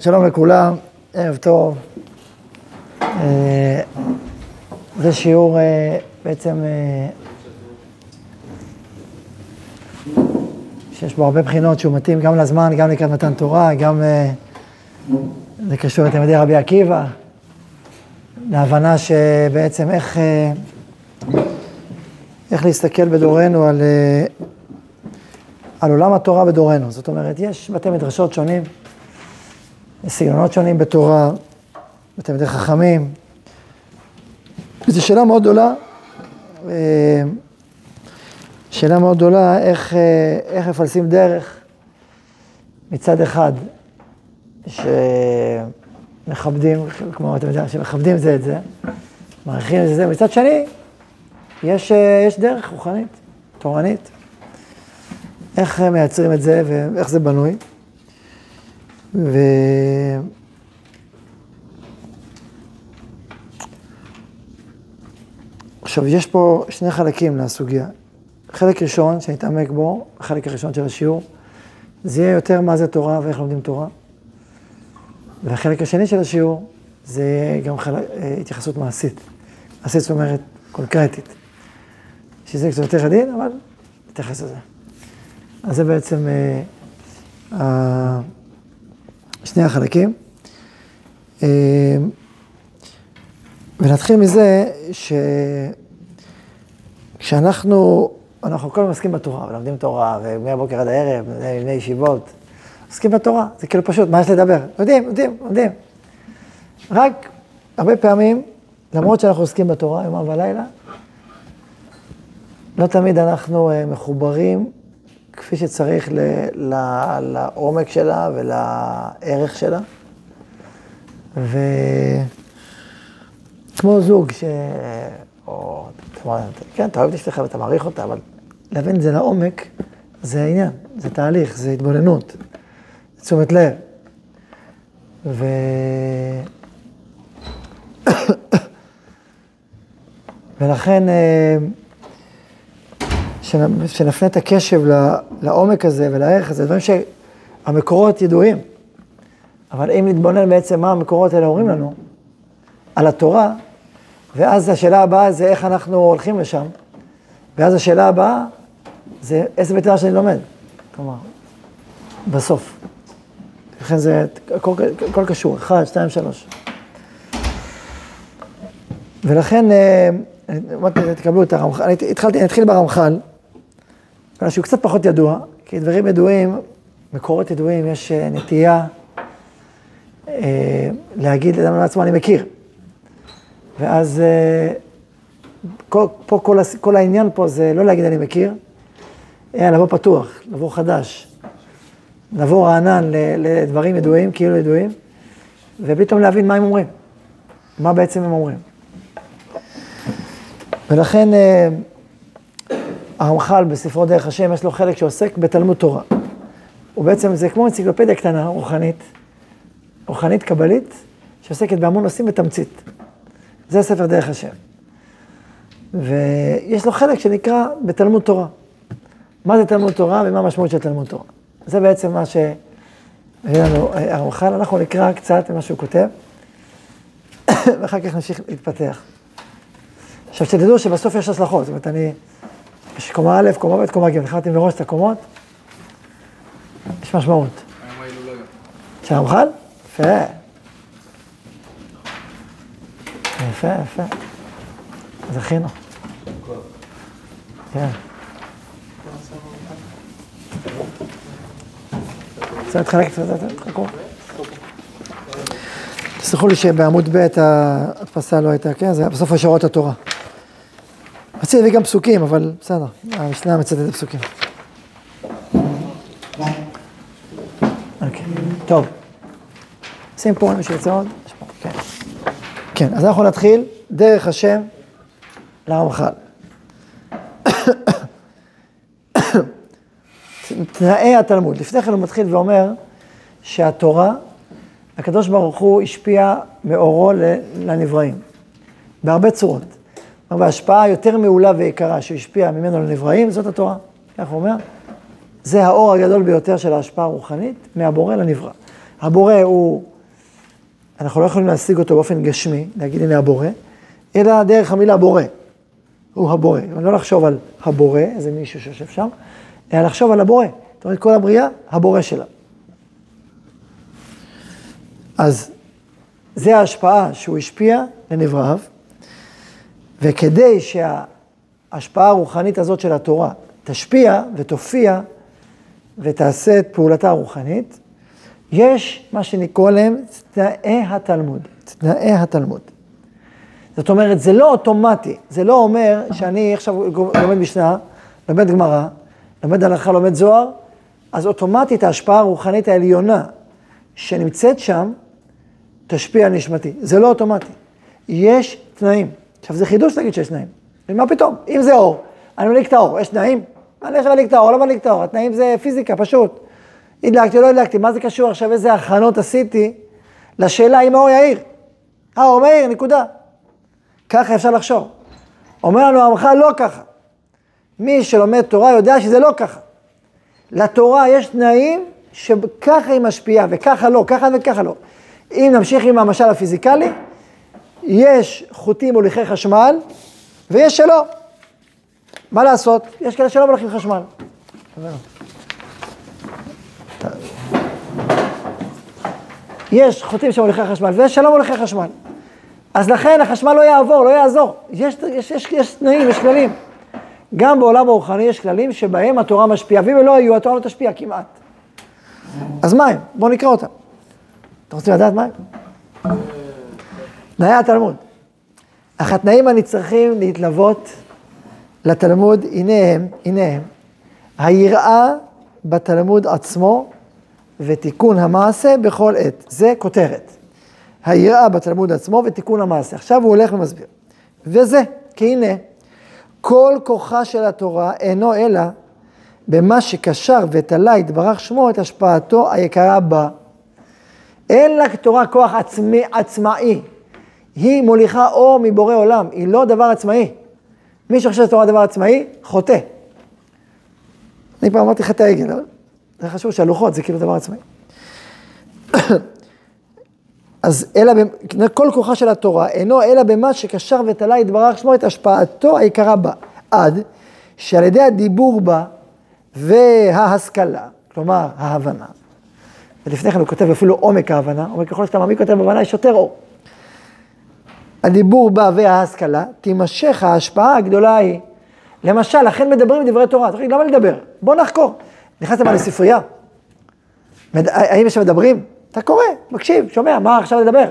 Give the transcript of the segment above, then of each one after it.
שלום לכולם, ערב טוב. אה, זה שיעור אה, בעצם אה, שיש בו הרבה בחינות שהוא מתאים גם לזמן, גם לקראת מתן תורה, גם זה קשור לתלמידי רבי עקיבא, להבנה שבעצם איך, איך להסתכל בדורנו על, על עולם התורה בדורנו. זאת אומרת, יש בתי מדרשות שונים. סגנונות שונים בתורה, בתלמידי חכמים. וזו שאלה מאוד גדולה, אה, שאלה מאוד גדולה, איך, אה, איך מפלסים דרך מצד אחד, שמכבדים, כמו אתם יודעים, שמכבדים זה את זה, מעריכים את זה, מצד שני, יש, אה, יש דרך רוחנית, תורנית. איך מייצרים את זה ואיך זה בנוי. ו... עכשיו, יש פה שני חלקים לסוגיה. חלק ראשון, שנתעמק בו, החלק הראשון של השיעור, זה יהיה יותר מה זה תורה ואיך לומדים תורה. והחלק השני של השיעור, זה גם חלק, אה, התייחסות מעשית. מעשית זאת אומרת קונקרטית. שזה קצת יותר עדין, אבל נתייחס לזה. אז זה בעצם אה, שני החלקים. אה, ונתחיל מזה שכשאנחנו, אנחנו כל הזמן עוסקים בתורה, ולומדים תורה, ומהבוקר עד הערב, בני ישיבות, עוסקים בתורה, זה כאילו פשוט, מה יש לדבר? יודעים, יודעים, יודעים. רק הרבה פעמים, למרות שאנחנו עוסקים בתורה יומם ולילה, לא תמיד אנחנו אה, מחוברים כפי שצריך ל, ל, לעומק שלה ולערך שלה. וכמו זוג ש... או, כן, אתה אוהב את אשתך ואתה מעריך אותה, אבל להבין את זה לעומק, זה העניין, זה תהליך, זה התבוננות, זה תשומת לב. ו... ולכן, אה, שנפנה את הקשב לעומק הזה ולערך הזה, דברים שהמקורות ידועים. אבל אם נתבונן בעצם מה המקורות האלה אומרים לנו, על התורה, ואז השאלה הבאה זה איך אנחנו הולכים לשם, ואז השאלה הבאה זה איזה בית שאני לומד. כלומר, בסוף. לכן זה הכל, הכל קשור, אחד, שתיים, שלוש. ולכן, אה, אמרתי, תקבלו את הרמח"ל, התחלתי, אני אתחיל ברמח"ל, בגלל שהוא קצת פחות ידוע, כי דברים ידועים, מקורות ידועים, יש אה, נטייה אה, להגיד לאדם לעצמו, אני מכיר. ואז אה, כל, פה כל, כל העניין פה זה לא להגיד אני מכיר, אלא לבוא פתוח, לבוא חדש, לבוא רענן לדברים ידועים, כאילו ידועים, ופתאום להבין מה הם אומרים, מה בעצם הם אומרים. ולכן אה, הרמח"ל בספרו דרך השם, יש לו חלק שעוסק בתלמוד תורה. הוא בעצם, זה כמו אנציקלופדיה קטנה, רוחנית, רוחנית קבלית, שעוסקת בהמון נושאים בתמצית. זה ספר דרך השם. ויש לו חלק שנקרא בתלמוד תורה. מה זה תלמוד תורה ומה המשמעות של תלמוד תורה. זה בעצם מה שהביא לנו אה, הרמח"ל, אנחנו נקרא קצת ממה שהוא כותב, ואחר כך נמשיך להתפתח. עכשיו, שתדעו שבסוף יש השלכות, זאת אומרת, אני... יש קומה א', קומה ב', קומה ג', החלטתי מראש את הקומות, יש משמעות. של הרמח"ל? יפה. יפה, יפה. זכינו. כן. רוצה להתחלק קצת, תחכו. תסלחו לי שבעמוד ב' ההדפסה לא הייתה, כן? זה היה בסוף השעות התורה. רציתי להביא גם פסוקים, אבל בסדר, המשנה מצטט פסוקים. אוקיי, טוב. שים פה, מי שירצה עוד. כן. כן, אז אנחנו נתחיל דרך השם לרמח"ל. תנאי התלמוד. לפני כן הוא מתחיל ואומר שהתורה, הקדוש ברוך הוא השפיע מאורו לנבראים, בהרבה צורות. בהשפעה יותר מעולה ויקרה שהשפיעה ממנו לנבראים, זאת התורה. כך הוא אומר. זה האור הגדול ביותר של ההשפעה הרוחנית, מהבורא לנברא. הבורא הוא, אנחנו לא יכולים להשיג אותו באופן גשמי, להגיד הנה הבורא, אלא דרך המילה בורא. הוא הבורא. לא לחשוב על הבורא, איזה מישהו שיושב שם, אלא לחשוב על הבורא. זאת אומרת, כל הבריאה, הבורא שלה. אז זה ההשפעה שהוא השפיע לנבראיו, וכדי שההשפעה הרוחנית הזאת של התורה תשפיע ותופיע ותעשה את פעולתה הרוחנית, יש מה שנקרא להם תנאי התלמוד, תנאי התלמוד. זאת אומרת, זה לא אוטומטי, זה לא אומר שאני עכשיו לומד משנה, לומד גמרא, לומד הלכה, לומד זוהר, אז אוטומטית ההשפעה הרוחנית העליונה שנמצאת שם, תשפיע על נשמתי. זה לא אוטומטי. יש תנאים. עכשיו, זה חידוש להגיד שיש תנאים. ומה פתאום? אם זה אור, אני מדליק את האור, יש תנאים? אני עכשיו מדליק את האור, לא מדליק את האור, התנאים זה פיזיקה, פשוט. הדלקתי לא הדלקתי, מה זה קשור עכשיו איזה הכנות עשיתי לשאלה אם האור יאיר? האור מאיר, נקודה. ככה אפשר לחשוב. אומר לנו עמך לא ככה. מי שלומד תורה יודע שזה לא ככה. לתורה יש תנאים שככה היא משפיעה וככה לא, ככה וככה לא. אם נמשיך עם המשל הפיזיקלי, יש חוטים מוליכי חשמל ויש שלא. מה לעשות? יש כאלה שלא מוליכים חשמל. יש חוטים שמוליכי חשמל ויש שלא מוליכי חשמל. אז לכן החשמל לא יעבור, לא יעזור. יש, יש, יש, יש תנאים, יש כללים. גם בעולם הרוחני יש כללים שבהם התורה משפיעה, ואם לא היו, התורה לא תשפיע כמעט. אז מה הם? בואו נקרא אותם. אתם רוצים לדעת מה הם? תנאי התלמוד. אך התנאים הנצרכים להתלוות לתלמוד, הנה הם, הנה הם, היראה בתלמוד עצמו ותיקון המעשה בכל עת. זה כותרת. היראה בתלמוד עצמו ותיקון המעשה. עכשיו הוא הולך ומסביר. וזה, כי הנה, כל כוחה של התורה אינו אלא במה שקשר ותלה יתברך שמו את השפעתו היקרה בה. אין לתורה כוח עצמי, עצמאי. היא מוליכה אור מבורא עולם, היא לא דבר עצמאי. מי שחושב שתורה דבר עצמאי, חוטא. אני פעם אמרתי חטא העגל, זה חשוב שהלוחות זה כאילו דבר עצמאי. אז אלא, כל כוחה של התורה אינו אלא במה שקשר ותלה יתברך שמו את השפעתו היקרה בה, עד שעל ידי הדיבור בה וההשכלה, כלומר ההבנה, ולפני כן הוא כותב אפילו עומק ההבנה, אומר ככל שאתה מעמיק יותר בהבנה יש יותר אור. הדיבור בה וההשכלה, תימשך ההשפעה הגדולה היא. למשל, לכן מדברים דברי תורה, תגיד, למה לדבר? בוא נחקור. נכנסתם לספרייה, האם יש מדברים? אתה קורא, מקשיב, שומע, מה עכשיו לדבר?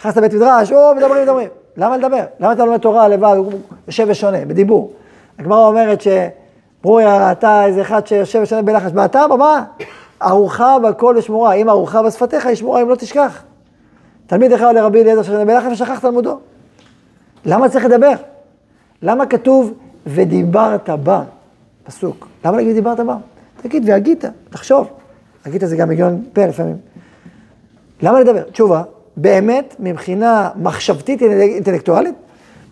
נכנסת לבית מדרש, או, מדברים, מדברים. למה לדבר? למה אתה לומד תורה לבד, יושב ושונה, בדיבור? הגמרא אומרת שברוריה ראתה איזה אחד שיושב ושונה בלחש, ואתה במה? ארוחה בכל ושמורה, אם ארוחה בשפתיך היא שמורה אם לא תשכח. תלמיד אחד לרבי אליעזר שונה בלחש ושכח תלמודו. למה צריך לדבר? למה כתוב ודיברת בה? פסוק. למה להגיד דיברת בה? תגיד והגית, תחשוב. הגית זה גם הגיון פה לפעמים. למה לדבר? תשובה, באמת, מבחינה מחשבתית אינטלקטואלית,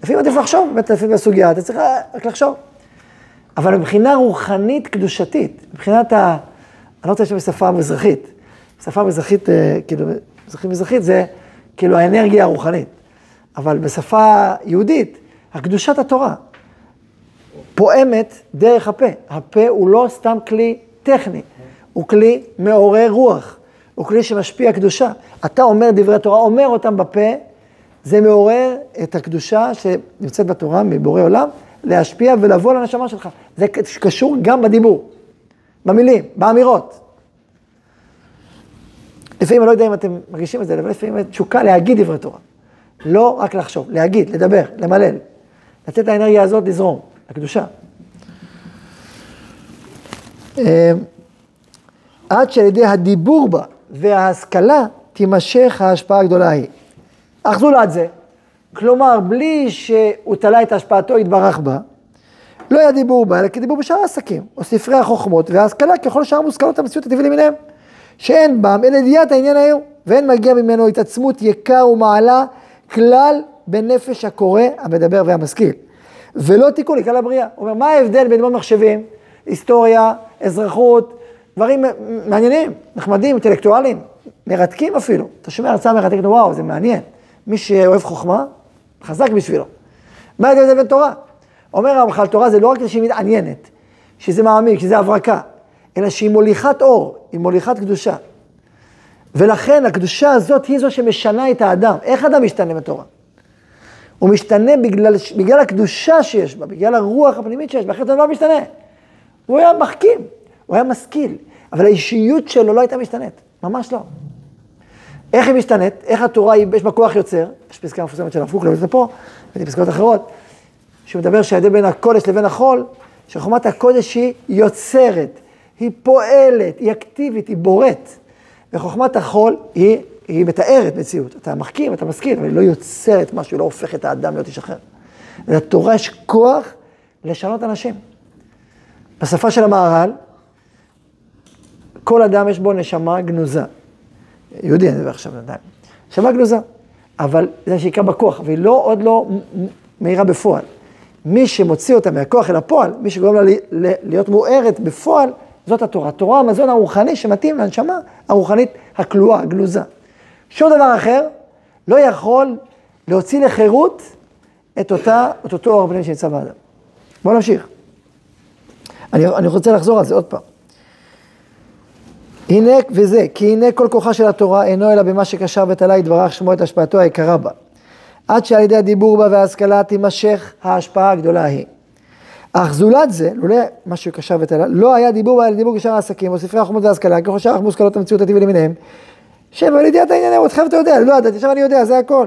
לפעמים עדיף לחשוב, באמת לפעמים בסוגיה, אתה צריך רק לחשוב. אבל מבחינה רוחנית קדושתית, מבחינת ה... אני לא רוצה להשתמש בשפה מזרחית. שפה מזרחית, אה, כאילו, מזרחית מזרחית זה כאילו האנרגיה הרוחנית. אבל בשפה יהודית, הקדושת התורה פועמת דרך הפה. הפה הוא לא סתם כלי טכני, הוא כלי מעורר רוח. הוא כלי שמשפיע קדושה. אתה אומר דברי תורה, אומר אותם בפה, זה מעורר את הקדושה שנמצאת בתורה מבורא עולם, להשפיע ולבוא לנשמה שלך. זה קשור גם בדיבור, במילים, באמירות. לפעמים, אני לא יודע אם אתם מרגישים את זה, אבל לפעמים תשוקה להגיד דברי תורה. לא רק לחשוב, להגיד, לדבר, למלל. לתת לאנרגיה הזאת לזרום, לקדושה. אה, עד שעל ידי הדיבור בה וההשכלה תימשך ההשפעה הגדולה ההיא. אך זולת זה, כלומר, בלי שהוא תלה את השפעתו יתברך בה, לא היה דיבור בה, אלא כדיבור בשאר העסקים, או ספרי החוכמות וההשכלה ככל שאר מושכלות המציאות הטבעי למיניהם, שאין בם אלא ידיעת העניין ההוא, ואין מגיע ממנו התעצמות יקר ומעלה כלל בנפש הקורא, המדבר והמשכיל. ולא תיקון לכלל הבריאה. הוא אומר, מה ההבדל בין ללמוד מחשבים, היסטוריה, אזרחות, דברים מעניינים, נחמדים, אינטלקטואליים. מרתקים אפילו. אתה שומע הרצאה מרתקת, וואו, זה מעניין. מי שאוהב חוכמה, חזק בשבילו. מה ההבדל בין תורה? אומר הרמח"ל, תורה זה לא רק שהיא מתעניינת, שזה מעמיק, שזה הברקה, אלא שהיא מוליכת אור, היא מוליכת קדושה. ולכן הקדושה הזאת היא זו שמשנה את האדם. איך אדם משתנה בתורה? הוא משתנה בגלל, בגלל הקדושה שיש בה, בגלל הרוח הפנימית שיש בה, אחרת הוא לא משתנה. הוא היה מחכים, הוא היה משכיל, אבל האישיות שלו לא הייתה משתנית, ממש לא. איך היא משתנית? איך התורה, יש בה כוח יוצר? יש פסקה מפורסמת של הפוך, לא יודעת פה, ופסקאות אחרות, שהוא מדבר שההבדל בין הקודש לבין החול, שחומת הקודש היא יוצרת, היא פועלת, היא אקטיבית, היא בוראת. וחוכמת החול היא, היא מתארת מציאות. אתה מחכים, אתה משכיל, אבל היא לא יוצרת משהו, לא הופך את האדם להיות איש אחר. לתורה יש כוח לשנות אנשים. בשפה של המהר"ל, כל אדם יש בו נשמה גנוזה. יהודי, אני מדבר עכשיו עדיין. נשמה גנוזה, אבל זה שיקרא בכוח, והיא לא, עוד לא מהירה בפועל. מי שמוציא אותה מהכוח אל הפועל, מי שגורם לה להיות מוארת בפועל, זאת התורה. תורה המזון הרוחני שמתאים לנשמה הרוחנית הכלואה, הגנוזה. שום דבר אחר לא יכול להוציא לחירות את, אותה, את אותו אור הפנים שנמצא באדם. בואו נמשיך. אני, אני רוצה לחזור על זה עוד פעם. הנה וזה, כי הנה כל כוחה של התורה אינו אלא במה שקשר ותלה יתברך שמו את השפעתו היקרה בה. עד שעל ידי הדיבור בה וההשכלה תימשך ההשפעה הגדולה ההיא. אך זולת זה, לולא מה שקשר ותלה, לא היה דיבור אלא דיבור כשאר העסקים, או ספרי החומות וההשכלה, ככל שאר מושכלות המציאות הטבעי למיניהם, שם על ידיעת העניינים, אותך אתה יודע, לא ידעתי, עכשיו אני יודע, זה הכל.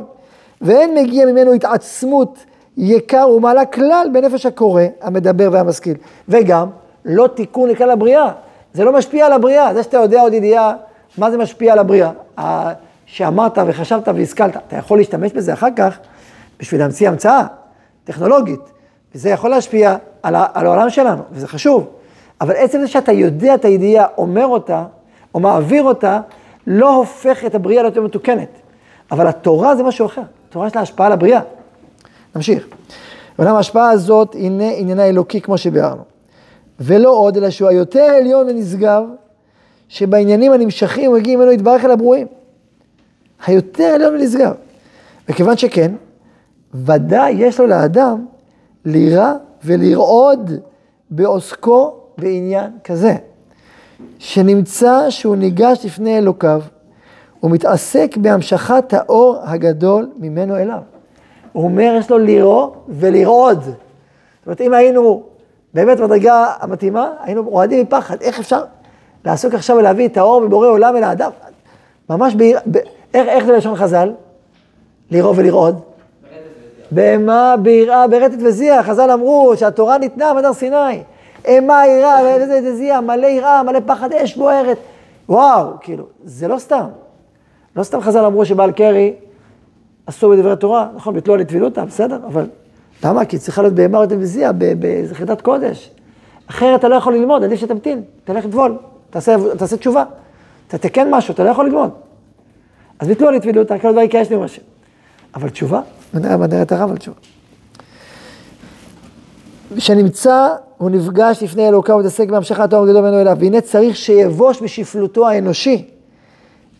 ואין מגיע ממנו התעצמות יקר ומעלה כלל בנפש הקורא, המדבר והמשכיל. וגם, לא תיקון לכלל הבריאה. זה לא משפיע על הבריאה. זה שאתה יודע עוד ידיעה, מה זה משפיע על הבריאה. שאמרת וחשבת והשכלת, אתה יכול להשתמש בזה אחר כך בשביל להמציא המצאה טכנולוגית. וזה יכול להשפיע על, על העולם שלנו, וזה חשוב. אבל עצם זה שאתה יודע את הידיעה, אומר אותה, או מעביר אותה, לא הופך את הבריאה ליותר מתוקנת. אבל התורה זה משהו אחר. התורה יש לה השפעה על הבריאה. נמשיך. ולמה ההשפעה הזאת, הנה עניינה אלוקי כמו שביארנו. ולא עוד, אלא שהוא היותר עליון ונשגב, שבעניינים הנמשכים מגיעים ממנו יתברך אל הברואים. היותר עליון ונשגב. וכיוון שכן, ודאי יש לו לאדם לירה ולרעוד בעוסקו בעניין כזה, שנמצא שהוא ניגש לפני אלוקיו, ומתעסק בהמשכת האור הגדול ממנו אליו. הוא אומר, יש לו לירו ולרעוד. זאת אומרת, אם היינו באמת בדרגה המתאימה, היינו רועדים מפחד. איך אפשר לעסוק עכשיו ולהביא את האור מבורא עולם אל האדם? ממש, ב... ב... איך, איך זה לשון חז"ל? לירו ולרעוד? בהמה ביראה ברטט וזיע, חז"ל אמרו שהתורה ניתנה מהר סיני. אימה יראה, וזה זיע, מלא יראה, מלא פחד אש בוערת. וואו, כאילו, זה לא סתם. לא סתם חז"ל אמרו שבעל קרי אסור בדברי תורה, נכון, ביטלו על טבילותא, בסדר, אבל למה? כי צריכה להיות בהמה רטט וזיע, באיזה חידת קודש. אחרת אתה לא יכול ללמוד, עדיף שתמתין, תלך לטבול, תעשה, תעשה תשובה. תתקן משהו, אתה לא יכול ללמוד. אז ביטלו על טבילותא, כל דבר יקייש לי משהו. אבל תשובה, מדערת הרב על תשובה. כשנמצא, הוא נפגש לפני אלוקיו ומתעסק בהמשכת האור הגדול ממנו אליו, והנה צריך שיבוש משפלותו האנושי,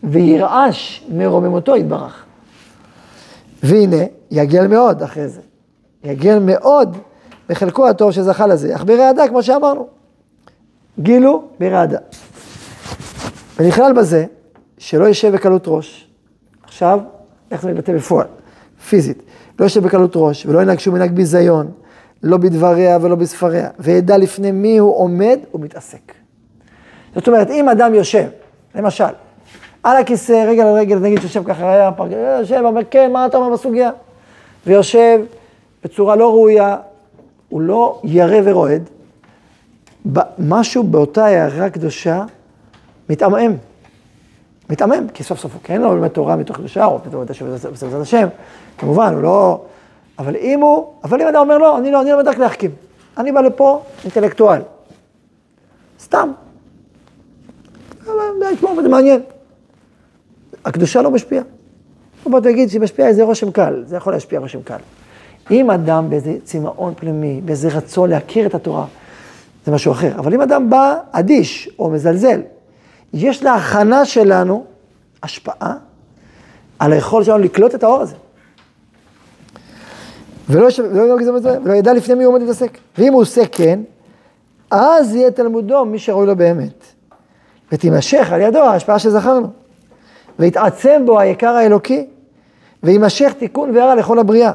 וירעש מרוממותו יתברך. והנה, יגל מאוד אחרי זה. יגל מאוד בחלקו הטוב שזכה לזה, אך ברעדה, כמו שאמרנו. גילו ברעדה. ונכלל בזה, שלא יישב בקלות ראש. עכשיו, איך זה מתבטא בפועל? פיזית, לא יושב בקלות ראש, ולא ינהג שום מנהג ביזיון, לא בדבריה ולא בספריה, וידע לפני מי הוא עומד ומתעסק. זאת אומרת, אם אדם יושב, למשל, על הכיסא, רגל על רגל, נגיד שיושב ככה, היה פרק, יושב, אומר, כן, מה אתה אומר בסוגיה? ויושב בצורה לא ראויה, הוא לא ירא ורועד, משהו באותה הערה קדושה מתעמעם. מתעמם, כי סוף סוף הוא כן לא לומד תורה מתוך קדושה, או פתאום אתה שומע בסביבת השם, כמובן, הוא לא... אבל אם הוא, אבל אם אדם אומר לא, אני לא, אני לומד רק להחכים. אני בא לפה אינטלקטואל. סתם. זה מעניין. הקדושה לא משפיעה. בוא תגיד שהיא משפיעה איזה רושם קל, זה יכול להשפיע רושם קל. אם אדם באיזה צמאון פנימי, באיזה רצון להכיר את התורה, זה משהו אחר. אבל אם אדם בא אדיש או מזלזל, יש להכנה שלנו השפעה על היכולת שלנו לקלוט את האור הזה. ולא, ולא, ולא, ולא ידע לפני מי הוא עומד להתעסק. ואם הוא עושה כן, אז יהיה תלמודו מי שראוי לו באמת. ותימשך על ידו ההשפעה שזכרנו. ויתעצם בו היקר האלוקי, ויימשך תיקון והרע לכל הבריאה.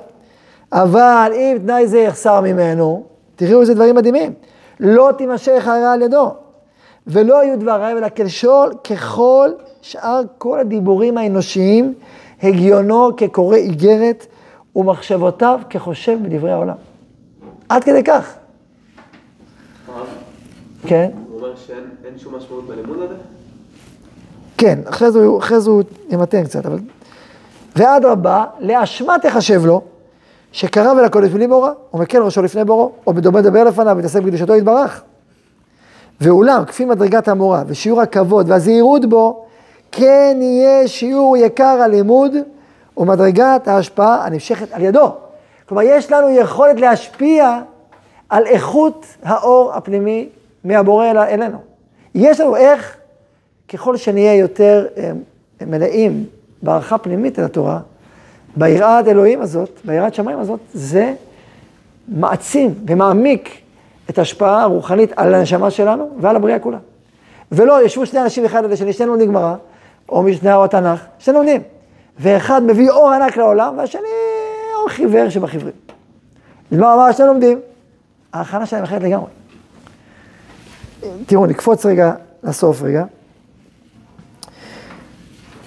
אבל אם תנאי זה יחסר ממנו, תראו איזה דברים מדהימים. לא תימשך הרע על ידו, ולא יהיו דבריו אלא כלשול ככל שאר כל הדיבורים האנושיים, הגיונו כקורא איגרת ומחשבותיו כחושב בדברי העולם. עד כדי כך. כן. הוא אומר שאין שום משמעות בלימוד הזה? כן, אחרי זה, אחרי זה הוא ימתן קצת, אבל... ואדרבה, לאשמה תחשב לו, שקרא ולקודש בלי מורא, או מקל ראשו לפני בורו, או בדומה דבר לפניו, ותעשה בקדושתו יתברך. ואולם, כפי מדרגת המורא, ושיעור הכבוד והזהירות בו, כן יהיה שיעור יקר הלימוד ומדרגת ההשפעה הנמשכת על ידו. כלומר, יש לנו יכולת להשפיע על איכות האור הפנימי מהבורא אלינו. יש לנו איך, ככל שנהיה יותר אה, מלאים בהערכה פנימית אל התורה, ביראת אלוהים הזאת, ביראת שמיים הזאת, זה מעצים ומעמיק את ההשפעה הרוחנית על הנשמה שלנו ועל הבריאה כולה. ולא, ישבו שני אנשים אחד על השני, שנינו לומדים גמרא, או משנה או התנ"ך, שנינו לומדים. ואחד מביא אור ענק לעולם, והשני אור חיוור שבחיוורים. מה אמר שנינו לומדים? ההכנה שלהם אחרת לגמרי. תראו, נקפוץ רגע לסוף רגע.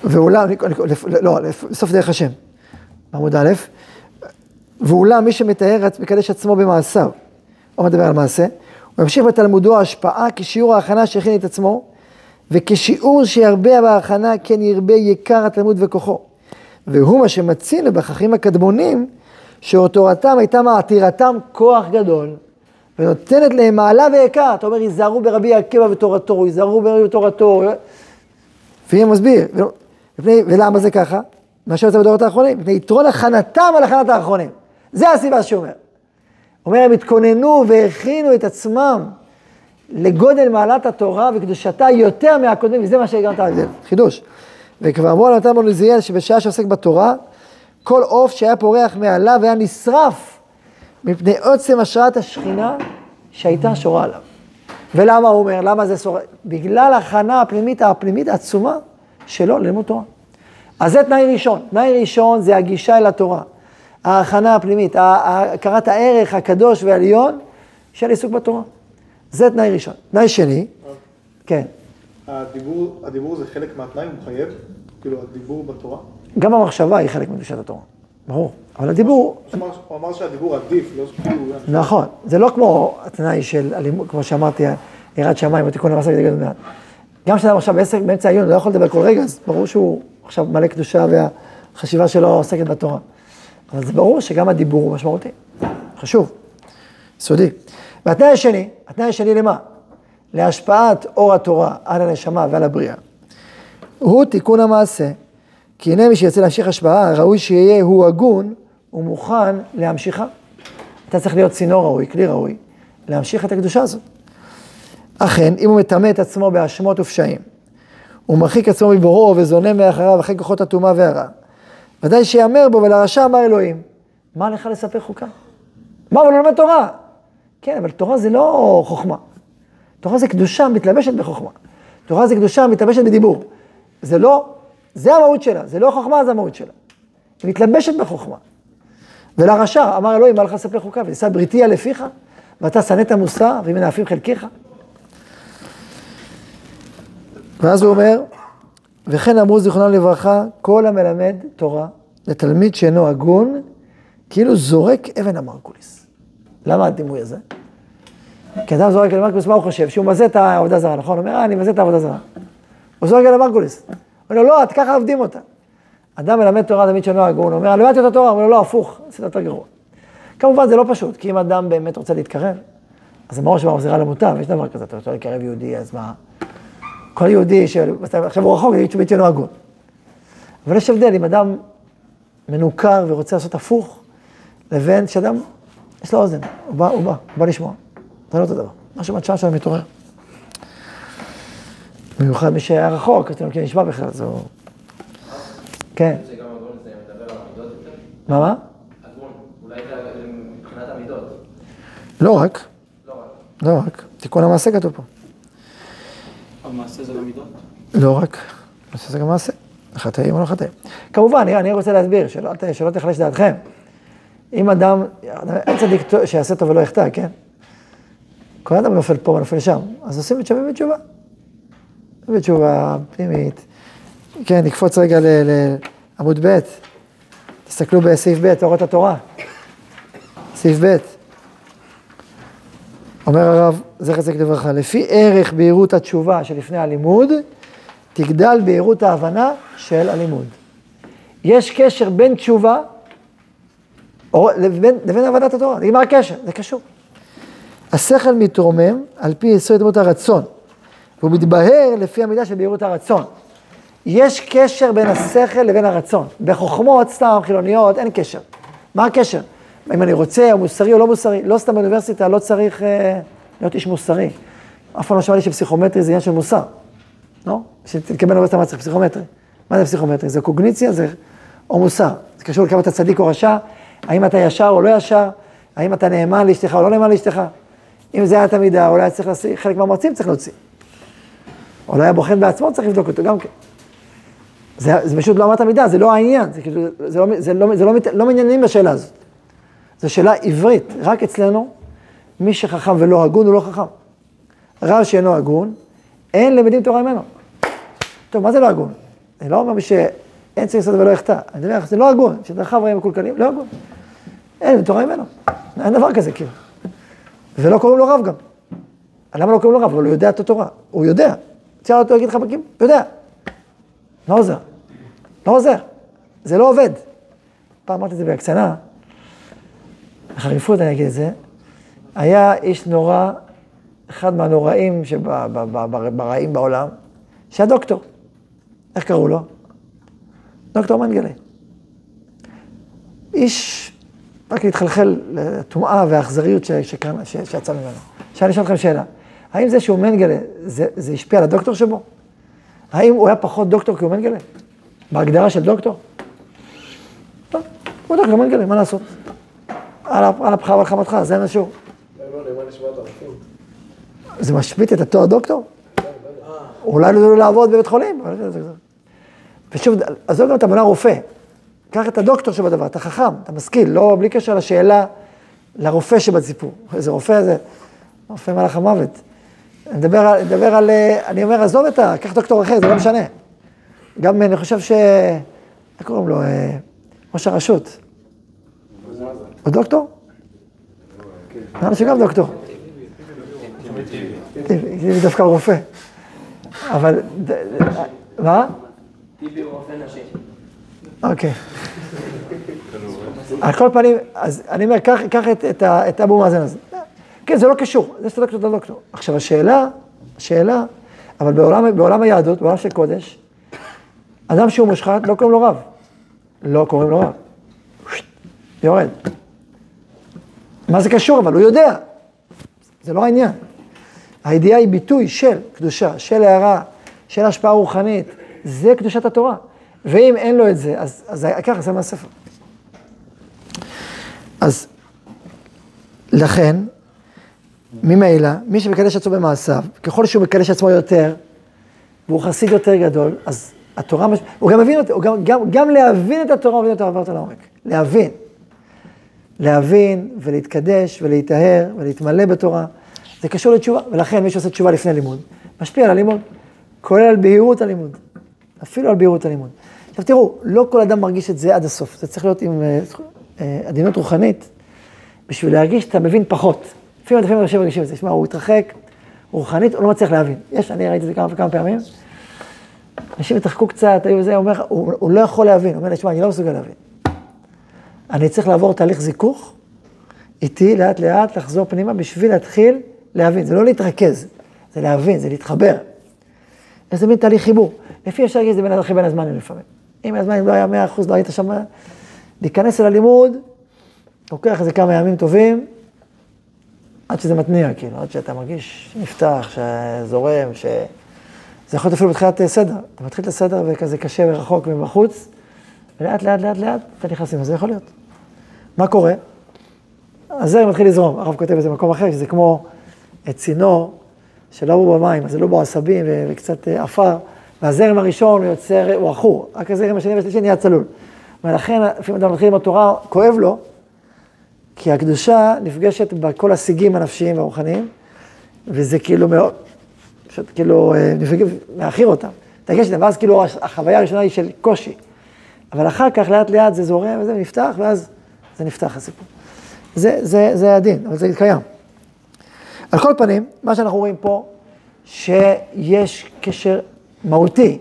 ואולם, לא, לסוף דרך השם, בעמוד א', ואולם מי שמתאר, מקדש עצמו במעשיו, או מדבר על מעשה, הוא ימשיך בתלמודו ההשפעה כשיעור ההכנה שהכין את עצמו, וכשיעור שירבה בהכנה כן ירבה יקר התלמוד וכוחו. והוא מה שמצינו בחכמים הקדמונים, שתורתם הייתה מעתירתם כוח גדול, ונותנת להם מעלה ויקר. אתה אומר, היזהרו ברבי עקיבא ותורתו, היזהרו ברבי ותורתו. והיא מסביר, ולמה זה ככה? מה שיוצא בדורות האחרונים, מפני יתרון הכנתם על הכנת האחרונים. זה הסיבה שהוא אומר. אומר, הם התכוננו והכינו את עצמם לגודל מעלת התורה וקדושתה יותר מהקודמים, וזה מה שהגענו את ההבדל. חידוש. וכבר אמרו על נתן בנוזיאל שבשעה שעוסק בתורה, כל עוף שהיה פורח מעליו היה נשרף מפני עוצם השראת השכינה שהייתה שורה עליו. ולמה הוא אומר? למה זה שורה? בגלל הכנה הפנימית, הפנימית העצומה שלו ללימוד תורה. אז זה תנאי ראשון. תנאי ראשון זה הגישה אל התורה. ההכנה הפנימית, הכרת הערך הקדוש והעליון של עיסוק בתורה. זה תנאי ראשון. תנאי שני, כן. הדיבור, הדיבור זה חלק מהתנאי, הוא מחייב? כאילו, הדיבור בתורה? גם המחשבה היא חלק מקדושת התורה, ברור. אבל הדיבור... הוא אמר שהדיבור עדיף, לא כאילו... נכון, זה לא כמו התנאי של אלימות, כמו שאמרתי, יראת שמיים ותיקון המסע וגדול מעט. גם כשאדם עכשיו באמצע העיון, לא יכול לדבר כל רגע, אז ברור שהוא עכשיו מלא קדושה והחשיבה שלו עוסקת בתורה. אבל זה ברור שגם הדיבור הוא משמעותי, חשוב, סודי. והתנאי השני, התנאי השני למה? להשפעת אור התורה על הנשמה ועל הבריאה, הוא תיקון המעשה. כי הנה מי שירצה להמשיך השפעה, ראוי שיהיה הוא הגון ומוכן להמשיכה. אתה צריך להיות צינור ראוי, כלי ראוי, להמשיך את הקדושה הזאת. אכן, אם הוא מטמא את עצמו בהאשמות ופשעים, הוא מרחיק עצמו מבוראו וזונה מאחריו אחרי כוחות הטומאה והרע, ודאי שיאמר בו ולרשע אמר אלוהים, מה לך לספר חוקה? מה, אבל הוא לומד תורה. כן, אבל תורה זה לא חוכמה. תורה זה קדושה מתלבשת בחוכמה. תורה זה קדושה מתלבשת בדיבור. זה לא, זה המהות שלה, זה לא חוכמה, זה המהות שלה. היא מתלבשת בחוכמה. ולרשע אמר אלוהים, מה לך לספר חוקה? ושא בריתי על לפיך, ואתה שנאת מוסר, ואם מנאפים חלקיך. ואז הוא אומר, וכן אמרו זיכרונם לברכה, כל המלמד תורה לתלמיד שאינו הגון, כאילו זורק אבן המרקוליס. למה הדימוי הזה? כי אדם זורק אבן המרקוליס, מה הוא חושב? שהוא מזה את העבודה זרה, נכון? הוא אומר, אה, אני מזה את העבודה זרה. הוא זורק אבן המרקוליס. הוא אומר לא, את ככה עובדים אותה. אדם מלמד תורה תלמיד שאינו הגון, הוא אומר, למדתי את התורה, הוא אומר לא, הפוך, עשית יותר גרוע. כמובן זה לא פשוט, כי אם אדם באמת רוצה להתקרב, אז זה ברור מחזירה למוטב, יש דבר כזה, אתה רוצה לקרב יהודי, אז מה? כל יהודי שעכשיו הוא רחוק, יגיד שהוא הגון. אבל יש הבדל אם אדם מנוכר ורוצה לעשות הפוך, לבין שאדם, יש לו אוזן, הוא בא, הוא בא, הוא בא לשמוע. זה לא אותו דבר. משהו מהתשעה שלו מתעורר. במיוחד מי שהיה רחוק, אז אתה לא נשמע בכלל, הוא כן. מה, מה? לא לא רק. לא רק. תיקון המעשה כתוב פה. המעשה זה למידות? לא רק, נעשה זה גם מעשה. חטאים או לא חטאים. כמובן, אני, רוצה להסביר, שלא, שלא תחלש דעתכם. אם אדם, אין צדיק שיעשה טוב ולא יחטא, כן? כל אדם נופל פה ונופל שם, אז עושים בתשובה בתשובה. בתשובה פנימית. כן, נקפוץ רגע לעמוד ב', תסתכלו בסעיף ב', אורות התורה. סעיף ב'. אומר הרב, זכר צדיק לברכה, לפי ערך בהירות התשובה שלפני הלימוד, תגדל בהירות ההבנה של הלימוד. יש קשר בין תשובה או, לבין, לבין הבנת התורה, נגמר הקשר, זה קשור. השכל מתרומם על פי יסוד דמות הרצון, והוא מתבהר לפי המידה של בהירות הרצון. יש קשר בין השכל לבין הרצון. בחוכמות, סתם, חילוניות, אין קשר. מה הקשר? אם אני רוצה, או מוסרי או לא מוסרי, לא סתם באוניברסיטה, לא צריך אה, להיות איש מוסרי. אף פעם לא שמעתי שפסיכומטרי זה עניין של מוסר. לא? שתתקבל לאוניברסיטה מה צריך פסיכומטרי. מה זה פסיכומטרי? זה קוגניציה זה, או מוסר. זה קשור לכמה אתה צדיק או רשע, האם אתה ישר או לא ישר, האם אתה נאמן לאשתך או לא נאמן לאשתך. אם זה היה את המידה, אולי צריך להוציא, חלק מהמרצים צריך להוציא. אולי הבוחן בעצמו צריך לבדוק אותו גם כן. זה, זה פשוט לא אמת המידה, זה לא העניין, זה, כאילו, זה, לא, זה, לא, זה לא, מת- לא מעניינים בשאלה הזאת. זו שאלה עברית, רק אצלנו, מי שחכם ולא הגון הוא לא חכם. רב שאינו הגון, אין למדים תורה ממנו. טוב, מה זה לא הגון? אני לא אומר מי שאין צריך לעשות ולא יחטא. אני מדבר, זה לא הגון, שדרכיו רעים מקולקלים, לא הגון. אין למדים תורה ממנו. אין דבר כזה, כאילו. ולא קוראים לו רב גם. למה לא קוראים לו רב? אבל הוא יודע את התורה. הוא יודע. תשאל אותו, יגיד לך בקים, הוא יודע. לא עוזר. לא עוזר. זה לא עובד. פעם אמרתי את זה בהקצנה, בחריפות אני אגיד את זה, היה איש נורא, אחד מהנוראים שברעים בעולם, שהיה דוקטור. איך קראו לו? דוקטור מנגלה. איש רק להתחלחל לטומאה והאכזריות שיצא ממנו. עכשיו אני אשאל אתכם שאלה, האם זה שהוא מנגלה, זה, זה השפיע על הדוקטור שבו? האם הוא היה פחות דוקטור כי הוא מנגלה? בהגדרה של דוקטור? לא, הוא דוקטור מנגלה, מה לעשות? על אפ- על אפך ועל חמתך, זה אין שיעור. זה משמיט את התואר דוקטור? אולי לא לעבוד בבית חולים. ושוב, עזוב גם את המונח רופא. קח את הדוקטור שבדבר, אתה חכם, אתה משכיל, לא, בלי קשר לשאלה, לרופא שבסיפור. איזה רופא זה, רופא מלאך המוות. אני מדבר אני מדבר על, אה, אני אומר, עזוב את ה... קח דוקטור אחר, זה לא משנה. גם אני חושב ש... איך קוראים לו? אה, ראש הרשות. הוא דוקטור? נראה לי שגם דוקטור. טיבי דווקא רופא. אבל, מה? טיבי הוא רופא נשים. אוקיי. על כל פנים, אז אני אומר, קח, את, אבו מאזן הזה. כן, זה לא קשור, זה שאתה דוקטור, אתה דוקטור. עכשיו, השאלה, השאלה, אבל בעולם היהדות, בעולם של קודש, אדם שהוא מושחת, לא קוראים לו רב. לא קוראים לו רב. יורד. מה זה קשור? אבל הוא יודע. זה לא העניין. הידיעה היא ביטוי של קדושה, של הערה, של השפעה רוחנית. זה קדושת התורה. ואם אין לו את זה, אז, אז ככה זה מהספר. אז לכן, ממילא, מי שמקדש עצמו במעשיו, ככל שהוא מקדש עצמו יותר, והוא חסיד יותר גדול, אז התורה, הוא גם מבין אותה, גם, גם, גם להבין את התורה, הוא מבין אותה עברת לעומק. להבין. להבין ולהתקדש ולהיטהר ולהתמלא בתורה, זה קשור לתשובה, ולכן מי שעושה תשובה לפני לימוד, משפיע על הלימוד, כולל על בהירות הלימוד, אפילו על בהירות הלימוד. עכשיו תראו, לא כל אדם מרגיש את זה עד הסוף, זה צריך להיות עם אה, אה, עדינות רוחנית, בשביל להרגיש שאתה מבין פחות. לפעמים לפעמים אנשים מרגישים את זה, שמע, הוא התרחק, רוחנית, הוא לא מצליח להבין. יש, אני ראיתי את זה כמה וכמה פעמים, אנשים התרחקו קצת, היו זה, הוא אומר, הוא, הוא לא יכול להבין, הוא אומר שמע, אני לא מסוגל להבין. אני צריך לעבור תהליך זיכוך, איתי לאט לאט לחזור פנימה בשביל להתחיל להבין, זה לא להתרכז, זה להבין, זה להתחבר. איזה מין תהליך חיבור. לפי אפשר להגיד, זה בין אחרי בין הזמנים לפעמים. אם הזמנים לא היה מאה אחוז, לא היית שם, להיכנס אל הלימוד, לוקח איזה כמה ימים טובים, עד שזה מתניע, כאילו, עד שאתה מרגיש נפתח, שזורם, ש... זה יכול להיות אפילו בתחילת סדר. אתה מתחיל את הסדר וכזה קשה ורחוק ומבחוץ, ולאט לאט לאט לאט אתה נכנס לזה, זה יכול להיות. מה קורה? הזרם מתחיל לזרום, הרב כותב בזה במקום אחר, שזה כמו צינור שלא בו במים, אז זה לא בו עשבים וקצת אה, עפר, והזרם הראשון יוצר, הוא עכור, רק הזרם השני והשלישי נהיה צלול. ולכן, לפעמים אדם מתחיל עם התורה, כואב לו, כי הקדושה נפגשת בכל השיגים הנפשיים והרוחניים, וזה כאילו מאוד, פשוט כאילו, אה, נפגש, להכיר אותם. תרגש אותם, ואז כאילו החוויה הראשונה היא של קושי. אבל אחר כך לאט לאט זה זורם וזה נפתח, ואז זה נפתח הסיפור. זה, זה, זה הדין, אבל זה קיים. על כל פנים, מה שאנחנו רואים פה, שיש קשר מהותי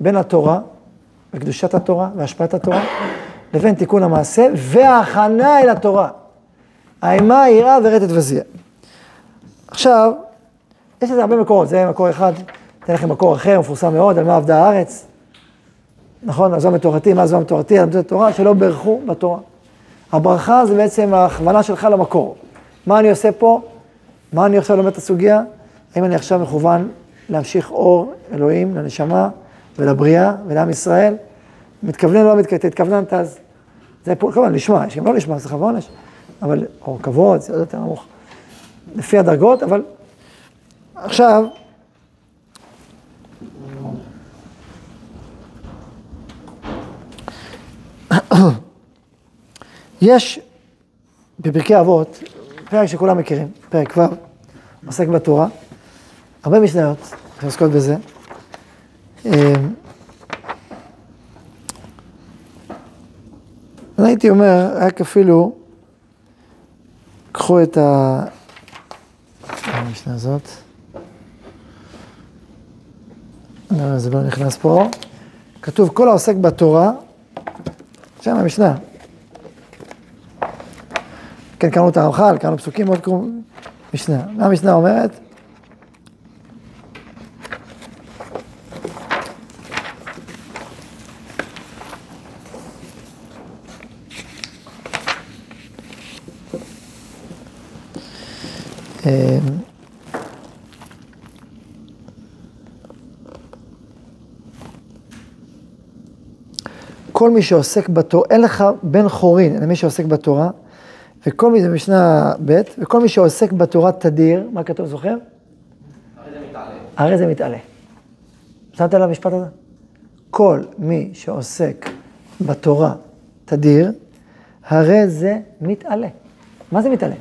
בין התורה וקדושת התורה והשפעת התורה, לבין תיקון המעשה וההכנה אל התורה. האימה, היראה ורטט וזיע. עכשיו, יש לזה הרבה מקורות, זה מקור אחד, אתן לכם מקור אחר, מפורסם מאוד, על מה עבדה הארץ. נכון, עזוב מתורתי, מה עזוב מתורתי, על עבודת התורה, שלא ברכו בתורה. הברכה זה בעצם ההכוונה שלך למקור. מה אני עושה פה? מה אני עכשיו לומד את הסוגיה? האם אני עכשיו מכוון להמשיך אור אלוהים לנשמה ולבריאה ולעם ישראל? מתכוונן או לא מתכוונן? התכווננת אז. זה פה, כמובן, לשמה, יש גם לא לשמה, זה חב עונש, אבל, או כבוד, זה עוד יותר נמוך. לפי הדרגות, אבל עכשיו, יש בפרקי אבות, פרק שכולם מכירים, פרק ו', עוסק בתורה, הרבה משניות שעוסקות בזה. אמ, אני הייתי אומר, רק אפילו, קחו את ה... המשנה הזאת. לא, זה לא נכנס פה. כתוב, כל העוסק בתורה, שם המשנה. כן, קראנו את הרמח"ל, קראנו פסוקים מאוד קרובים, משנה. מה המשנה אומרת? כל מי שעוסק בתורה, אין לך בן חורין למי שעוסק בתורה, וכל מי, זה משנה ב', וכל מי שעוסק בתורה תדיר, מה כתוב, זוכר? הרי זה מתעלה. הרי זה מתעלה. שמת לב למשפט הזה? כל מי שעוסק בתורה תדיר, הרי זה מתעלה. מה זה מתעלה?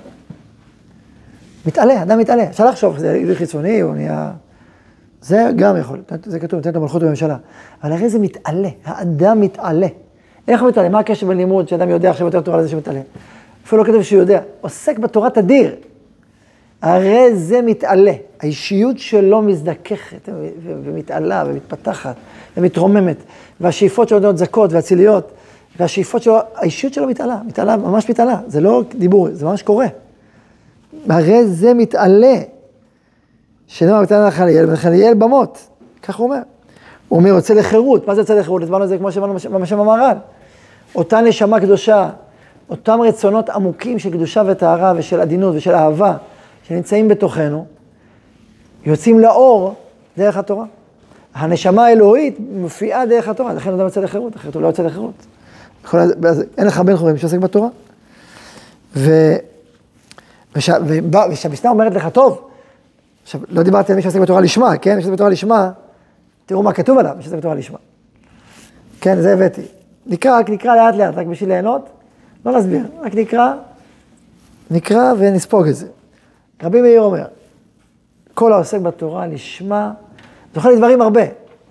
מתעלה, אדם מתעלה. אפשר לחשוב, זה עיר חיצוני, הוא נהיה... זה גם יכול, זה כתוב, נותן את המלכות בממשלה. אבל הרי זה מתעלה, האדם מתעלה. איך הוא מתעלה? מה הקשר בין לימוד, שאדם יודע עכשיו יותר תורה לזה שמתעלה? אפילו לא כתוב שהוא יודע. עוסק בתורה תדיר. הרי זה מתעלה. האישיות שלו מזדככת ומתעלה ומתפתחת ומתרוממת. והשאיפות שלו נהיות זכות ואציליות. והשאיפות שלו, האישיות שלו מתעלה, מתעלה, ממש מתעלה. זה לא דיבור, זה ממש קורה. הרי זה מתעלה. שנאמר מתעלה לחליאל, ולחליאל במות. כך הוא אומר. הוא אומר, יוצא לחירות. מה זה יוצא לחירות? הסברנו את זה כמו שאמרנו בשם המהר"ל. אותה נשמה קדושה, אותם רצונות עמוקים של קדושה וטהרה ושל עדינות ושל אהבה שנמצאים בתוכנו, יוצאים לאור דרך התורה. הנשמה האלוהית מופיעה דרך התורה, לכן אדם יוצא לחירות, אחרת הוא לא יוצא לחירות. אין לך בן חורים שעוסק בתורה. ו... וש... אומרת לך, טוב, עכשיו, לא דיברתי על מי שעוסק בתורה לשמה, כן? מי שעוסק בתורה לשמה, תראו מה כתוב עליו, מי שעוסק בתורה לשמה. כן, זה הבאתי. נקרא, רק נקרא לאט לאט, רק בשביל ליהנות, לא נסביר, רק נקרא, נקרא ונספוג את זה. רבי מאיר אומר, כל העוסק בתורה לשמה, זוכה לדברים הרבה.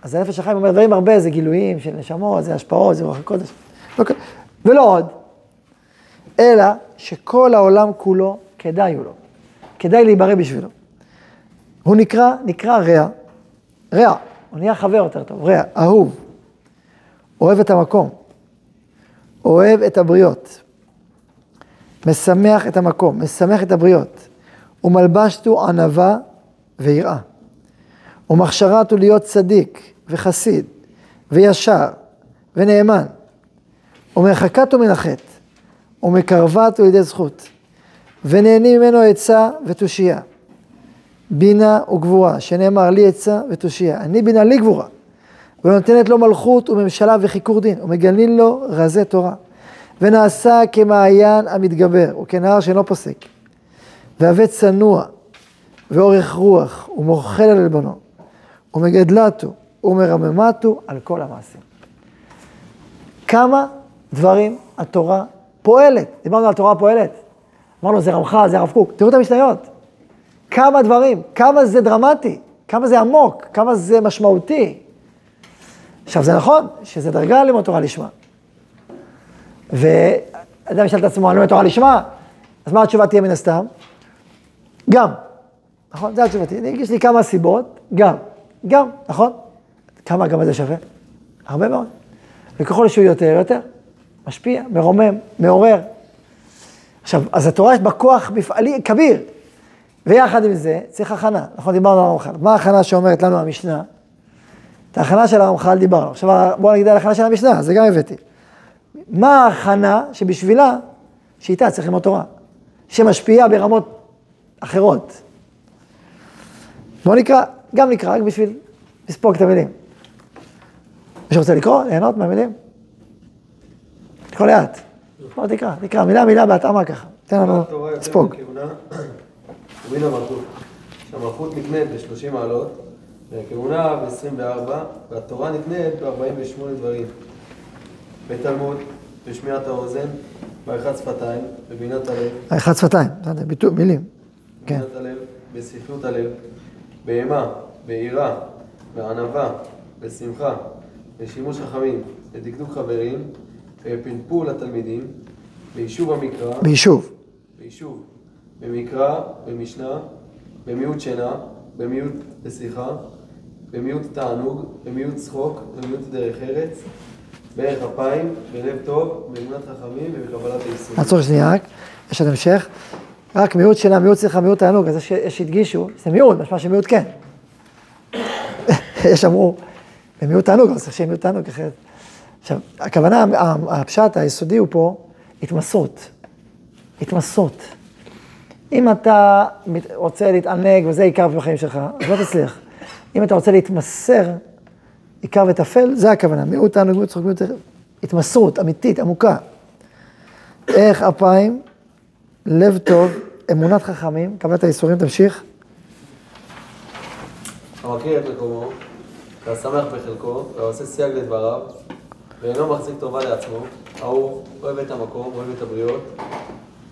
אז הנפש החיים אומר, דברים הרבה זה גילויים של נשמות, זה השפעות, זה רוח הקודש. לא, ולא עוד, אלא שכל העולם כולו, כדאי הוא לו. כדאי להיברא בשבילו. הוא נקרא, נקרא רע, רע, הוא נהיה חבר יותר טוב, רע, אהוב, אוהב את המקום, אוהב את הבריות, משמח את המקום, משמח את הבריות, ומלבשתו ענווה ויראה, ומכשרתו להיות צדיק וחסיד וישר ונאמן, ומרחקתו מן החטא, ומקרבתו לידי זכות, ונהנים ממנו עצה ותושייה. בינה וגבורה, שנאמר לי עצה ותושייה. אני בינה לי גבורה. ונותנת לו מלכות וממשלה וחיקור דין, ומגלין לו רזי תורה. ונעשה כמעיין המתגבר, וכנהר שאינו פוסק. והווה צנוע, ואורך רוח, ומוחל על עלבונו, ומגדלתו, ומרממתו על כל המעשים. כמה דברים התורה פועלת. דיברנו על התורה פועלת. אמרנו, זה רמח"ל, זה הרב קוק. תראו את המשניות. כמה דברים, כמה זה דרמטי, כמה זה עמוק, כמה זה משמעותי. עכשיו, זה נכון שזה דרגה ללמוד תורה לשמה. ואדם ישאל את עצמו, אני לומד תורה לשמה, אז מה התשובה תהיה מן הסתם? גם. נכון? זו התשובה. יש לי כמה סיבות, גם. גם, נכון? כמה גם זה שווה? הרבה מאוד. וככל שהוא יותר, יותר. משפיע, מרומם, מעורר. עכשיו, אז התורה יש בה כוח מפעלי כביר. ויחד עם זה, צריך הכנה. נכון, דיברנו על הרמח"ל. מה ההכנה שאומרת לנו המשנה? את ההכנה של הרמח"ל דיברנו. עכשיו בואו נגיד על ההכנה של המשנה, זה גם הבאתי. מה ההכנה שבשבילה, שאיתה צריך ללמוד תורה, שמשפיעה ברמות אחרות. בואו נקרא, גם נקרא, רק בשביל לספוג את המילים. מי שרוצה לקרוא, ליהנות מהמילים? תקרא לאט. בוא תקרא, תקרא, מילה מילה בהתאמה ככה. תן לנו לספוג. ומן המלכות. שהמלכות נקנית ב-30 מעלות, והכהונה ב-24, והתורה נקנית ב-48 דברים. בתלמוד, בשמיעת האוזן, בעריכת שפתיים, בבינת הלב. עריכת שפתיים, בסדר, ביטוי, מילים. כן. בבינת הלב, בספרות הלב, באימה, ביראה, בענווה, בשמחה, בשימוש חכמים, בדקדוק חברים, בפלפול לתלמידים, ביישוב המקרא, ביישוב. ביישוב, במקרא, במשנה, במיעוט שינה, במיעוט בשיחה, במיעוט תענוג, במיעוט צחוק, במיעוט דרך ארץ, בערך אפיים, בלב טוב, באמונת חכמים ובקבלת היסוד. עצור שנייה רק, יש עוד המשך. רק מיעוט שינה, מיעוט שיחה, מיעוט תענוג, אז יש- יש שהדגישו, זה מיעוט, משמע שמיעוט כן. יש אמרו, במיעוט תענוג, אבל צריך שיהיה מיעוט תענוג, אחרת. עכשיו, הכוונה, הפשט היסודי הוא פה, התמסרות. התמסרות. אם אתה רוצה להתענג וזה עיקר בחיים שלך, אז לא תצליח. אם אתה רוצה להתמסר, עיקר וטפל, זה הכוונה. מיעוט תענוג, מיעוט צחוק, מיעוט... התמסרות אמיתית, עמוקה. ערך אפיים, לב טוב, אמונת חכמים, קבלת הייסורים, תמשיך. המכיר את מקומו, והשמח בחלקו, והעושה סייג לדבריו, ואינו מחזיק טובה לעצמו, ההוא אוהב את המקום, אוהב את הבריות,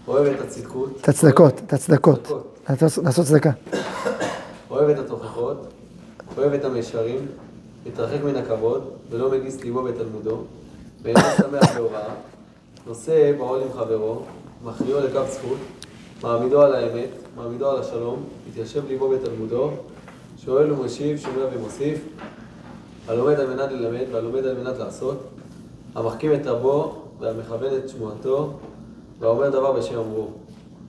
אוהב את הצדקות, את הצדקות, את הצדקות. צדקות. לעשות- לעשות צדקה. אוהב את התוכחות, אוהב את המישרים, מתרחק מן הכבוד, ולא מגיס ליבו בתלמודו, ואינו שמח בהוראה, נושא בעול עם חברו, מכריעו לקו זכות, מעמידו על האמת, מעמידו על השלום, מתיישב ליבו בתלמודו, שואל ומשיב, שומע ומוסיף, הלומד על מנת ללמד והלומד על מנת לעשות, המחכים את רבו והמכוון את שמועתו, והאומר דבר בשם אמרו.